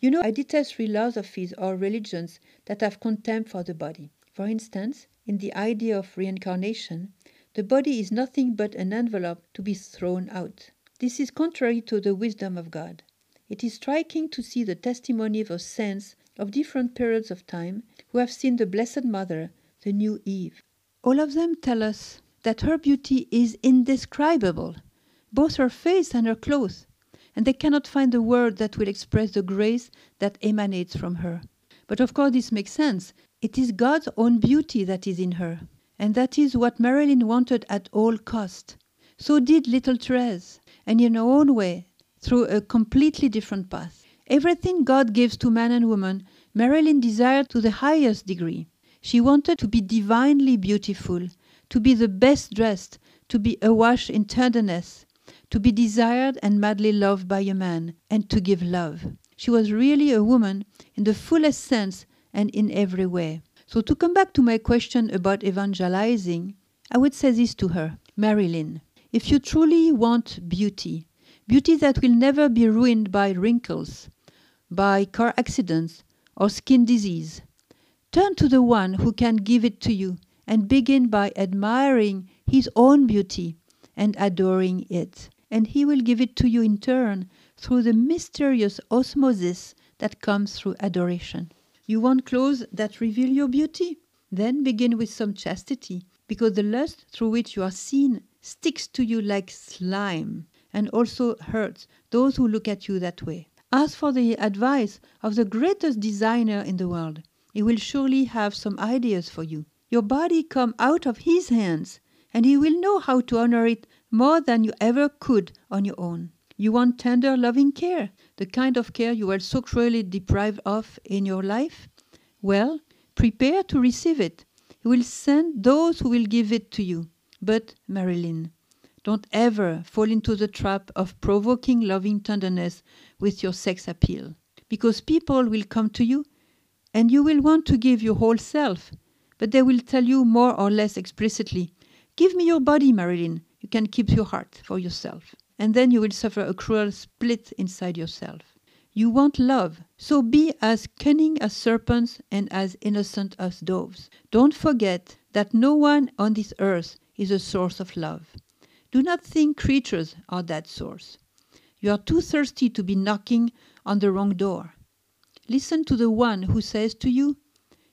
You know, I detest philosophies or religions that have contempt for the body. For instance, in the idea of reincarnation, the body is nothing but an envelope to be thrown out. This is contrary to the wisdom of God. It is striking to see the testimony of saints of different periods of time who have seen the Blessed Mother, the new Eve. All of them tell us that her beauty is indescribable, both her face and her clothes, and they cannot find the word that will express the grace that emanates from her. But of course, this makes sense. It is God's own beauty that is in her, and that is what Marilyn wanted at all cost. So did little Therese, and in her own way, through a completely different path. Everything God gives to man and woman, Marilyn desired to the highest degree. She wanted to be divinely beautiful, to be the best dressed, to be awash in tenderness, to be desired and madly loved by a man, and to give love. She was really a woman in the fullest sense and in every way. So, to come back to my question about evangelizing, I would say this to her Marilyn, if you truly want beauty, beauty that will never be ruined by wrinkles, by car accidents, or skin disease, turn to the one who can give it to you and begin by admiring his own beauty and adoring it. And he will give it to you in turn through the mysterious osmosis that comes through adoration. You want clothes that reveal your beauty? Then begin with some chastity, because the lust through which you are seen sticks to you like slime and also hurts those who look at you that way. Ask for the advice of the greatest designer in the world. He will surely have some ideas for you. Your body come out of his hands, and he will know how to honor it more than you ever could on your own. You want tender, loving care, the kind of care you were so cruelly deprived of in your life? Well, prepare to receive it. He will send those who will give it to you. But, Marilyn, don't ever fall into the trap of provoking loving tenderness with your sex appeal. Because people will come to you and you will want to give your whole self, but they will tell you more or less explicitly, Give me your body, Marilyn. You can keep your heart for yourself and then you will suffer a cruel split inside yourself. You want love, so be as cunning as serpents and as innocent as doves. Don't forget that no one on this earth is a source of love. Do not think creatures are that source. You are too thirsty to be knocking on the wrong door. Listen to the one who says to you,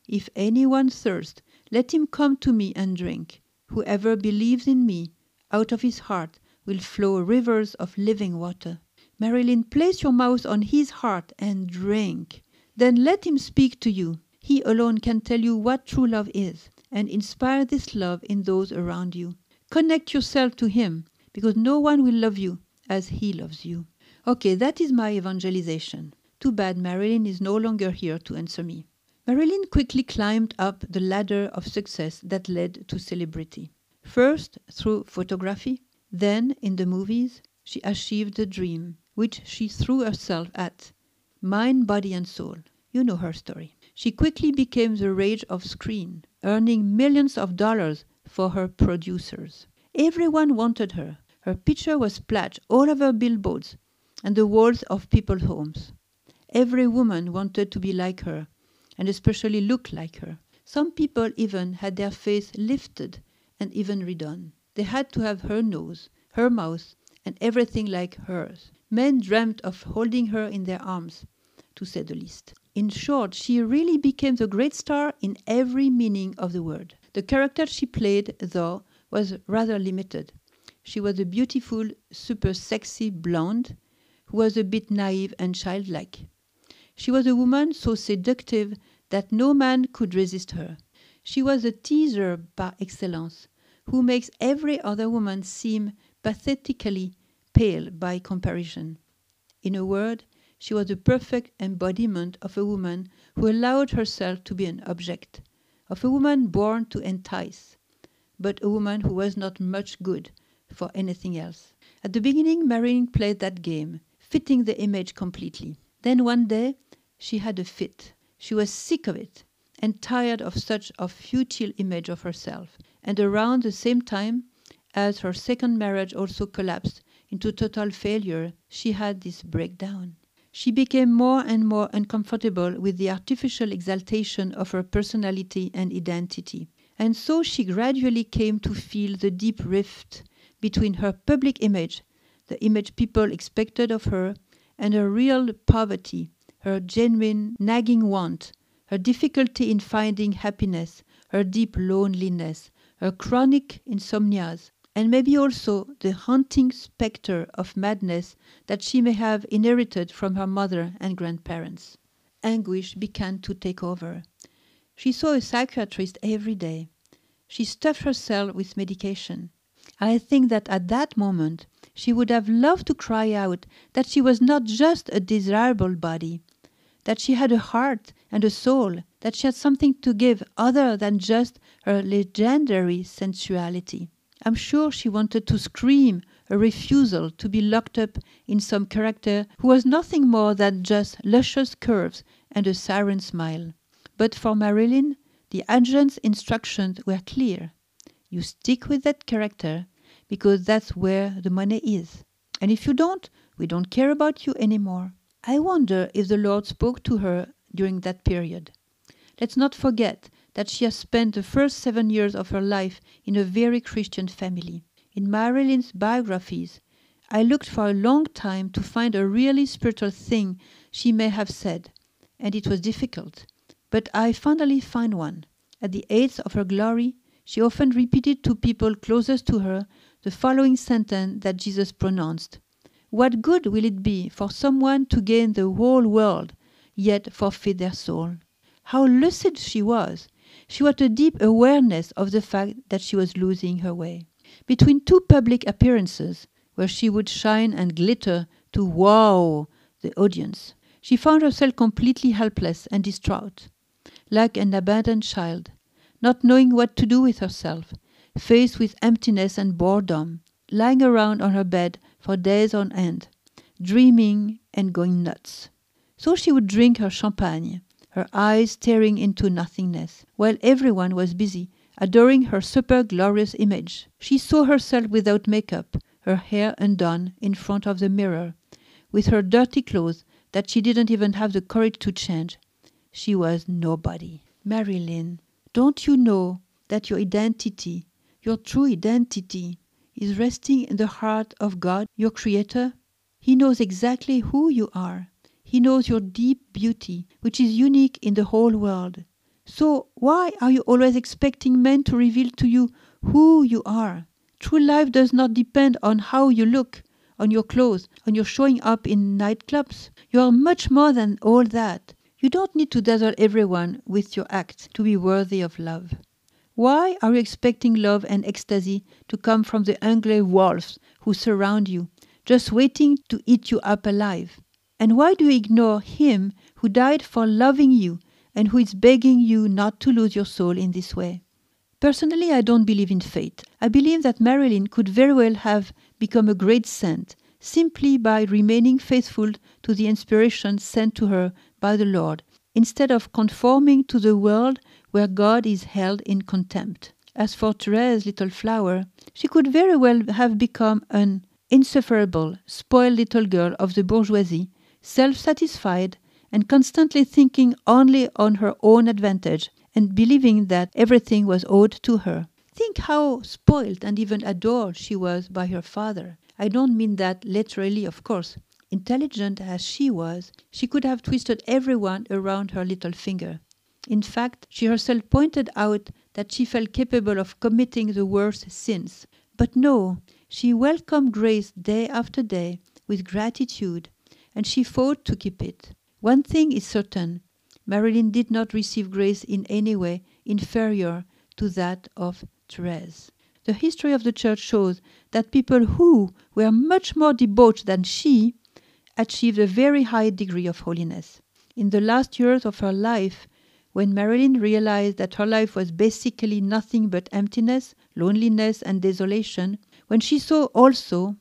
If anyone thirst, let him come to me and drink. Whoever believes in me, out of his heart will flow rivers of living water. Marilyn, place your mouth on his heart and drink. Then let him speak to you. He alone can tell you what true love is and inspire this love in those around you. Connect yourself to him because no one will love you as he loves you. Okay, that is my evangelization. Too bad Marilyn is no longer here to answer me. Marilyn quickly climbed up the ladder of success that led to celebrity. First through photography, then, in the movies, she achieved the dream, which she threw herself at mind, body, and soul. You know her story. She quickly became the rage of screen, earning millions of dollars for her producers. Everyone wanted her. Her picture was splashed all over billboards and the walls of people's homes. Every woman wanted to be like her, and especially look like her. Some people even had their face lifted and even redone. They had to have her nose, her mouth, and everything like hers. Men dreamt of holding her in their arms, to say the least. In short, she really became the great star in every meaning of the word. The character she played, though, was rather limited. She was a beautiful, super sexy blonde who was a bit naive and childlike. She was a woman so seductive that no man could resist her. She was a teaser par excellence, who makes every other woman seem pathetically pale by comparison. In a word, she was the perfect embodiment of a woman who allowed herself to be an object, of a woman born to entice, but a woman who was not much good for anything else. At the beginning, Marilyn played that game, fitting the image completely. Then one day she had a fit. She was sick of it and tired of such a futile image of herself. And around the same time as her second marriage also collapsed into total failure, she had this breakdown. She became more and more uncomfortable with the artificial exaltation of her personality and identity. And so she gradually came to feel the deep rift between her public image, the image people expected of her, and her real poverty, her genuine nagging want, her difficulty in finding happiness, her deep loneliness, her chronic insomnias, and maybe also the haunting spectre of madness that she may have inherited from her mother and grandparents. Anguish began to take over. She saw a psychiatrist every day. She stuffed herself with medication. I think that at that moment she would have loved to cry out that she was not just a desirable body, that she had a heart and a soul, that she had something to give other than just her legendary sensuality. I'm sure she wanted to scream a refusal to be locked up in some character who was nothing more than just luscious curves and a siren smile. But for Marilyn, the agent's instructions were clear. You stick with that character because that's where the money is. And if you don't, we don't care about you anymore. I wonder if the Lord spoke to her during that period. Let's not forget that she has spent the first seven years of her life in a very Christian family. In Marilyn's biographies, I looked for a long time to find a really spiritual thing she may have said, and it was difficult. But I finally found one. At the height of her glory, she often repeated to people closest to her the following sentence that Jesus pronounced What good will it be for someone to gain the whole world, yet forfeit their soul? How lucid she was! She had a deep awareness of the fact that she was losing her way. Between two public appearances, where she would shine and glitter to wow the audience, she found herself completely helpless and distraught, like an abandoned child, not knowing what to do with herself, faced with emptiness and boredom, lying around on her bed for days on end, dreaming and going nuts. So she would drink her champagne, her eyes staring into nothingness, while everyone was busy adoring her super glorious image. She saw herself without makeup, her hair undone, in front of the mirror, with her dirty clothes that she didn't even have the courage to change. She was nobody. Marilyn, don't you know that your identity, your true identity, is resting in the heart of God, your Creator? He knows exactly who you are. He knows your deep beauty, which is unique in the whole world. So why are you always expecting men to reveal to you who you are? True life does not depend on how you look, on your clothes, on your showing up in nightclubs. You are much more than all that. You don't need to dazzle everyone with your acts to be worthy of love. Why are you expecting love and ecstasy to come from the hungry wolves who surround you, just waiting to eat you up alive? And why do you ignore Him who died for loving you and who is begging you not to lose your soul in this way? Personally, I don't believe in fate. I believe that Marilyn could very well have become a great saint simply by remaining faithful to the inspiration sent to her by the Lord, instead of conforming to the world where God is held in contempt. As for Therese Little Flower, she could very well have become an insufferable, spoiled little girl of the bourgeoisie self satisfied, and constantly thinking only on her own advantage, and believing that everything was owed to her. Think how spoilt and even adored she was by her father. I don't mean that literally, of course. Intelligent as she was, she could have twisted everyone around her little finger. In fact, she herself pointed out that she felt capable of committing the worst sins. But no, she welcomed grace day after day with gratitude and she fought to keep it. One thing is certain Marilyn did not receive grace in any way inferior to that of Therese. the history of the church shows that people who were much more debauched than she achieved a very high degree of holiness. In the last years of her life, when Marilyn realized that her life was basically nothing but emptiness, loneliness, and desolation, when she saw also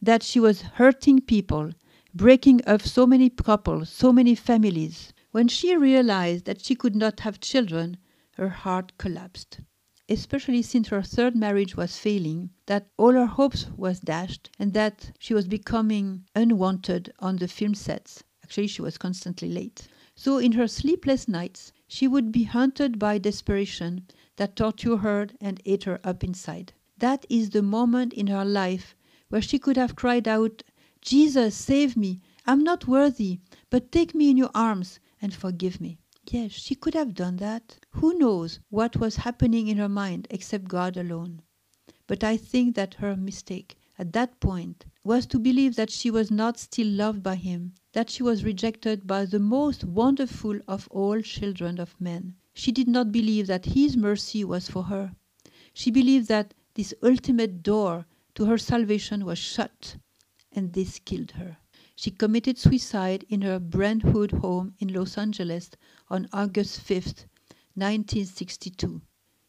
that she was hurting people, breaking up so many couples, so many families, when she realized that she could not have children, her heart collapsed. Especially since her third marriage was failing, that all her hopes was dashed, and that she was becoming unwanted on the film sets. Actually, she was constantly late. So, in her sleepless nights, she would be haunted by desperation that tortured her and ate her up inside. That is the moment in her life where she could have cried out, Jesus, save me! I'm not worthy, but take me in your arms and forgive me. Yes, she could have done that. Who knows what was happening in her mind except God alone? But I think that her mistake at that point was to believe that she was not still loved by him, that she was rejected by the most wonderful of all children of men. She did not believe that his mercy was for her. She believed that this ultimate door to her salvation was shut, and this killed her. She committed suicide in her Brentwood home in Los Angeles on August 5th, 1962.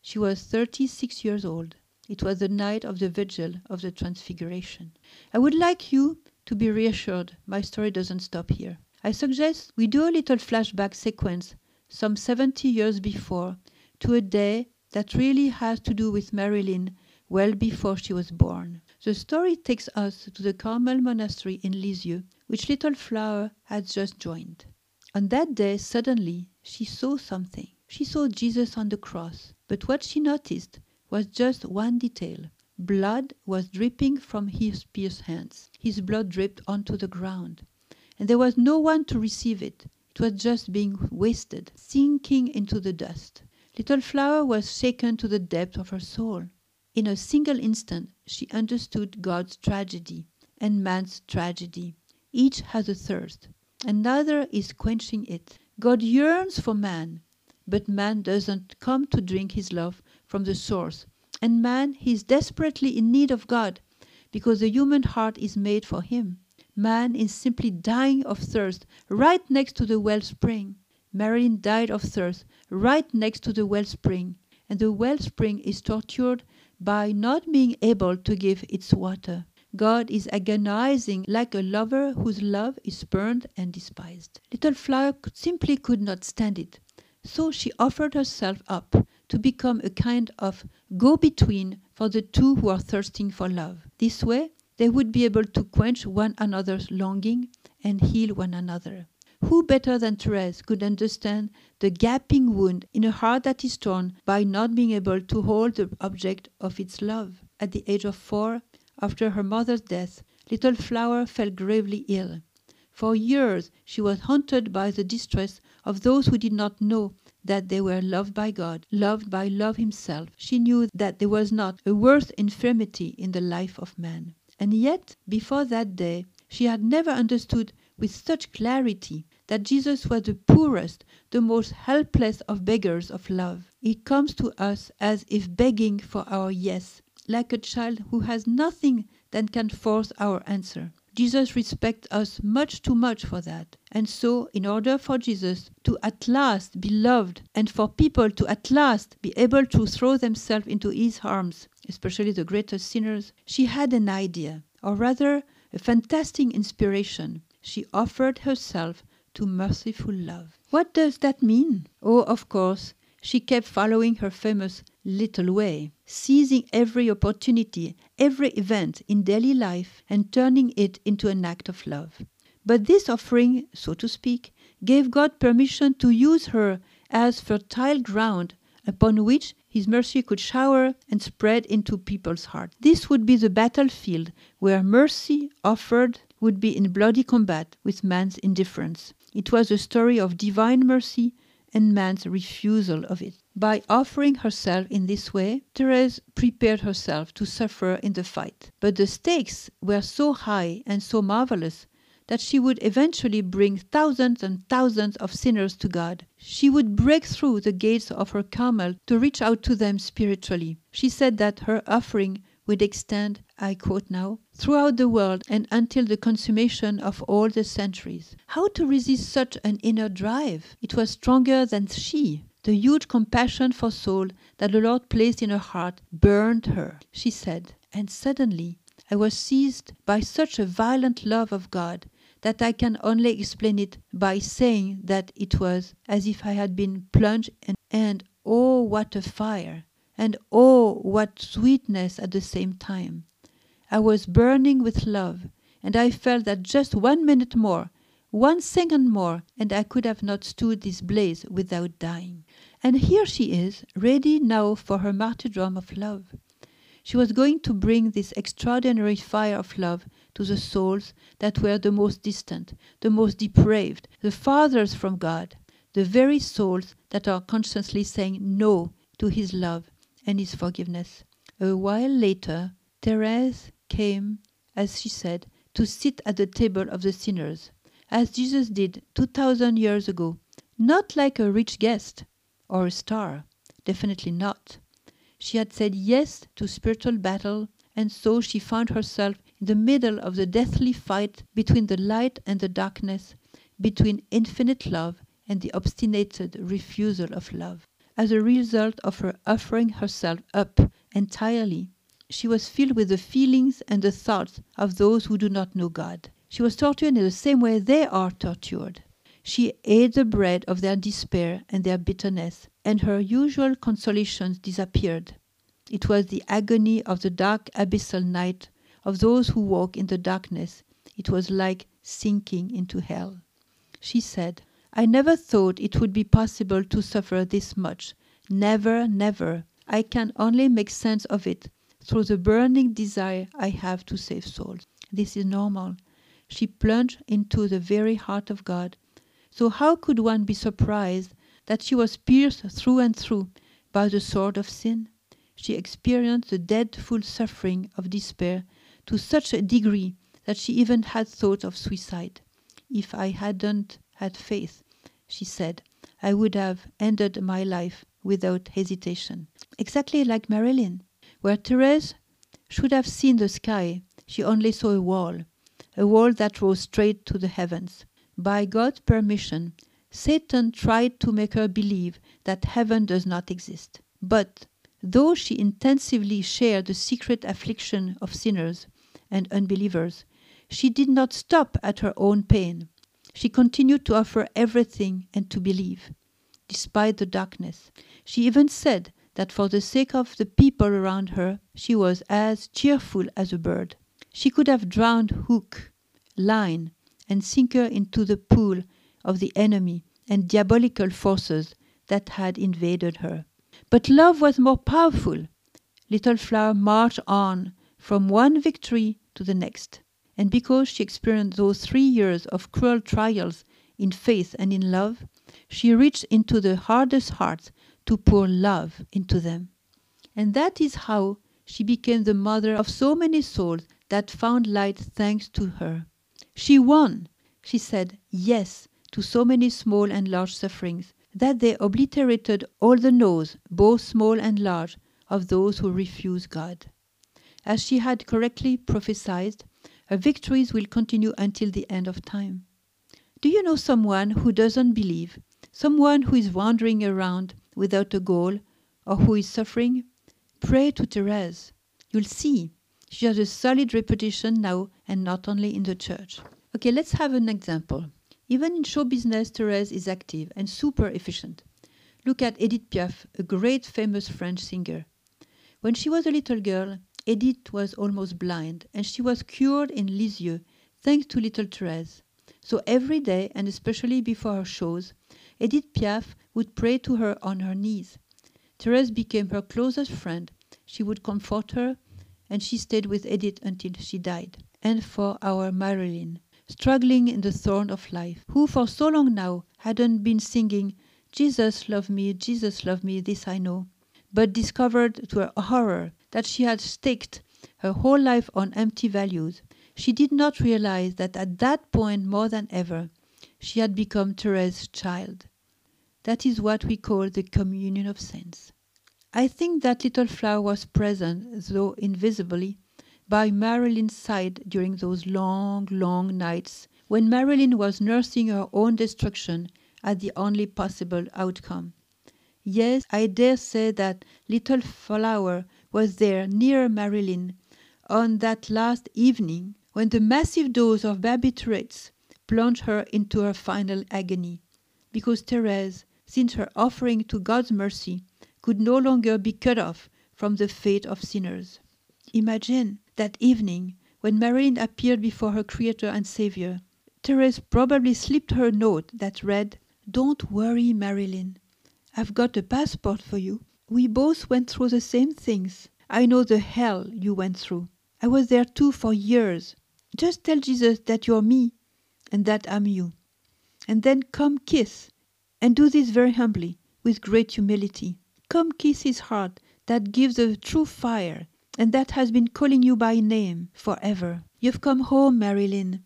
She was 36 years old. It was the night of the vigil of the Transfiguration. I would like you to be reassured my story doesn't stop here. I suggest we do a little flashback sequence some 70 years before to a day that really has to do with Marilyn well before she was born. The story takes us to the Carmel monastery in Lisieux, which Little Flower had just joined. On that day, suddenly, she saw something. She saw Jesus on the cross, but what she noticed was just one detail. Blood was dripping from his pierced hands. His blood dripped onto the ground, and there was no one to receive it. It was just being wasted, sinking into the dust. Little Flower was shaken to the depth of her soul. In a single instant she understood God's tragedy and man's tragedy. Each has a thirst, and neither is quenching it. God yearns for man, but man doesn't come to drink his love from the source. And man is desperately in need of God, because the human heart is made for him. Man is simply dying of thirst right next to the wellspring. Marilyn died of thirst right next to the wellspring, and the wellspring is tortured by not being able to give its water. God is agonizing like a lover whose love is spurned and despised. Little Flower simply could not stand it, so she offered herself up to become a kind of go between for the two who are thirsting for love. This way, they would be able to quench one another's longing and heal one another. Who better than Therese could understand the gaping wound in a heart that is torn by not being able to hold the object of its love? At the age of four, after her mother's death, Little Flower fell gravely ill. For years she was haunted by the distress of those who did not know that they were loved by God, loved by Love Himself. She knew that there was not a worse infirmity in the life of man. And yet, before that day, she had never understood with such clarity that Jesus was the poorest, the most helpless of beggars of love. He comes to us as if begging for our yes, like a child who has nothing that can force our answer. Jesus respects us much too much for that. And so, in order for Jesus to at last be loved and for people to at last be able to throw themselves into his arms, especially the greatest sinners, she had an idea, or rather, a fantastic inspiration she offered herself to merciful love. What does that mean? Oh, of course, she kept following her famous little way, seizing every opportunity, every event in daily life, and turning it into an act of love. But this offering, so to speak, gave God permission to use her as fertile ground upon which his mercy could shower and spread into people's hearts. This would be the battlefield where mercy offered would be in bloody combat with man's indifference. It was a story of divine mercy and man's refusal of it. By offering herself in this way, Therese prepared herself to suffer in the fight. But the stakes were so high and so marvelous that she would eventually bring thousands and thousands of sinners to God. She would break through the gates of her Carmel to reach out to them spiritually. She said that her offering would extend, I quote now, throughout the world and until the consummation of all the centuries. How to resist such an inner drive? It was stronger than she. The huge compassion for soul that the Lord placed in her heart burned her. She said, and suddenly I was seized by such a violent love of God that I can only explain it by saying that it was as if I had been plunged in, and oh, what a fire! And oh, what sweetness at the same time! I was burning with love, and I felt that just one minute more, one second more, and I could have not stood this blaze without dying. And here she is, ready now for her martyrdom of love. She was going to bring this extraordinary fire of love to the souls that were the most distant, the most depraved, the farthest from God, the very souls that are consciously saying no to His love and His forgiveness. A while later, Therese came, as she said, to sit at the table of the sinners, as Jesus did two thousand years ago, not like a rich guest or a star, definitely not she had said yes to spiritual battle, and so she found herself in the middle of the deathly fight between the light and the darkness, between infinite love and the obstinate refusal of love. As a result of her offering herself up entirely, she was filled with the feelings and the thoughts of those who do not know God. She was tortured in the same way they are tortured. She ate the bread of their despair and their bitterness, and her usual consolations disappeared. It was the agony of the dark abyssal night of those who walk in the darkness. It was like sinking into hell. She said, I never thought it would be possible to suffer this much. Never, never. I can only make sense of it through the burning desire I have to save souls. This is normal. She plunged into the very heart of God so how could one be surprised that she was pierced through and through by the sword of sin? She experienced the dreadful suffering of despair to such a degree that she even had thoughts of suicide. If I hadn't had faith, she said, I would have ended my life without hesitation. Exactly like Marilyn. Where Therese should have seen the sky, she only saw a wall, a wall that rose straight to the heavens. By God's permission, Satan tried to make her believe that heaven does not exist. But though she intensively shared the secret affliction of sinners and unbelievers, she did not stop at her own pain. She continued to offer everything and to believe, despite the darkness. She even said that for the sake of the people around her, she was as cheerful as a bird. She could have drowned hook, line, and sinker into the pool of the enemy and diabolical forces that had invaded her. But love was more powerful. Little Flower marched on from one victory to the next. And because she experienced those three years of cruel trials in faith and in love, she reached into the hardest hearts to pour love into them. And that is how she became the mother of so many souls that found light thanks to her. She won. She said yes to so many small and large sufferings that they obliterated all the no's, both small and large, of those who refuse God. As she had correctly prophesied, her victories will continue until the end of time. Do you know someone who doesn't believe, someone who is wandering around without a goal, or who is suffering? Pray to Therese. You'll see she has a solid reputation now and not only in the church. Okay, let's have an example. Even in show business, Therese is active and super efficient. Look at Edith Piaf, a great famous French singer. When she was a little girl, Edith was almost blind and she was cured in Lisieux thanks to little Therese. So every day, and especially before her shows, Edith Piaf would pray to her on her knees. Therese became her closest friend. She would comfort her and she stayed with Edith until she died. And for our Marilyn, struggling in the thorn of life, who for so long now hadn't been singing, Jesus love me, Jesus love me, this I know, but discovered to her horror that she had staked her whole life on empty values. She did not realize that at that point, more than ever, she had become Therese's child. That is what we call the communion of saints. I think that little flower was present, though invisibly, by Marilyn's side during those long, long nights when Marilyn was nursing her own destruction as the only possible outcome. Yes, I dare say that little flower was there near Marilyn on that last evening when the massive dose of barbiturates plunged her into her final agony, because Therese, since her offering to God's mercy, could no longer be cut off from the fate of sinners. Imagine that evening when Marilyn appeared before her Creator and Savior. Therese probably slipped her note that read, Don't worry, Marilyn. I've got a passport for you. We both went through the same things. I know the hell you went through. I was there too for years. Just tell Jesus that you're me and that I'm you. And then come kiss, and do this very humbly, with great humility. Come kiss his heart that gives a true fire and that has been calling you by name forever. You've come home, Marilyn.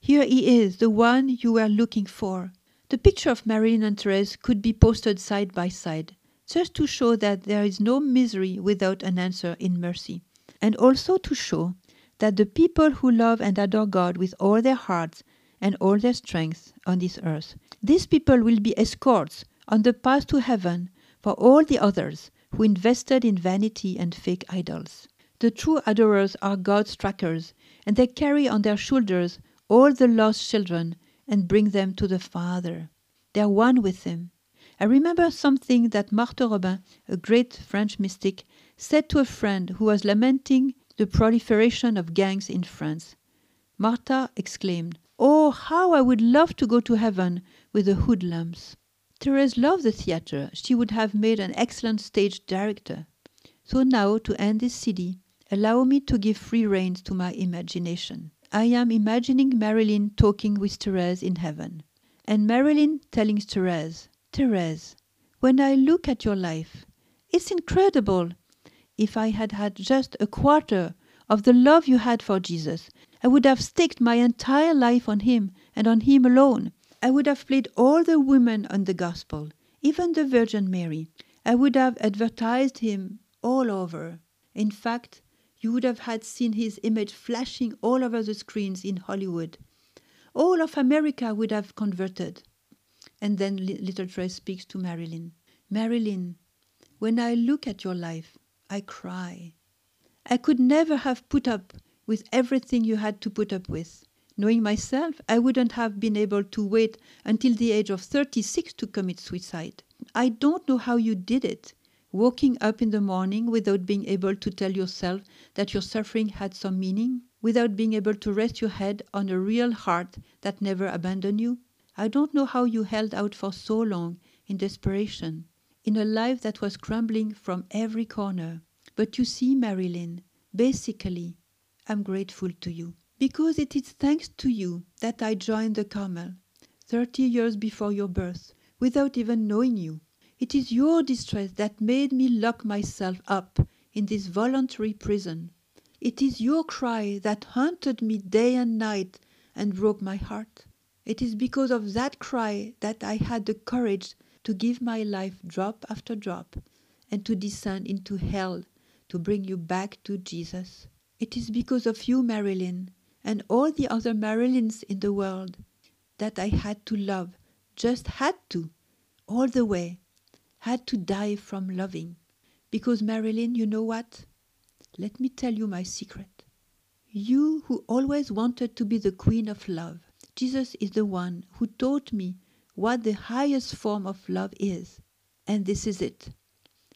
Here he is, the one you were looking for. The picture of Marilyn and Therese could be posted side by side, just to show that there is no misery without an answer in mercy, and also to show that the people who love and adore God with all their hearts and all their strength on this earth, these people will be escorts on the path to heaven for all the others who invested in vanity and fake idols. The true adorers are God's trackers, and they carry on their shoulders all the lost children and bring them to the Father. They are one with Him. I remember something that Marthe Robin, a great French mystic, said to a friend who was lamenting the proliferation of gangs in France. Martha exclaimed, Oh, how I would love to go to heaven with the hoodlums. Therese loved the theatre. She would have made an excellent stage director. So now, to end this CD, allow me to give free rein to my imagination. I am imagining Marilyn talking with Therese in heaven, and Marilyn telling Therese, Therese, when I look at your life, it's incredible if I had had just a quarter of the love you had for Jesus, I would have staked my entire life on Him and on Him alone. I would have played all the women on the gospel, even the Virgin Mary. I would have advertised Him all over. In fact, you would have had seen His image flashing all over the screens in Hollywood. All of America would have converted. And then little Therese speaks to Marilyn. Marilyn, when I look at your life, I cry. I could never have put up with everything you had to put up with. Knowing myself, I wouldn't have been able to wait until the age of 36 to commit suicide. I don't know how you did it. Waking up in the morning without being able to tell yourself that your suffering had some meaning, without being able to rest your head on a real heart that never abandoned you. I don't know how you held out for so long in desperation in a life that was crumbling from every corner. But you see, Marilyn, basically, I'm grateful to you. Because it is thanks to you that I joined the Carmel, 30 years before your birth, without even knowing you. It is your distress that made me lock myself up in this voluntary prison. It is your cry that haunted me day and night and broke my heart. It is because of that cry that I had the courage to give my life drop after drop, and to descend into hell to bring you back to Jesus. It is because of you, Marilyn, and all the other Marilyns in the world, that I had to love, just had to, all the way, had to die from loving. Because, Marilyn, you know what? Let me tell you my secret. You who always wanted to be the queen of love, Jesus is the one who taught me what the highest form of love is. And this is it.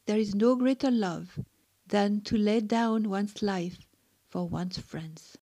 There is no greater love than to lay down one's life for one's friends.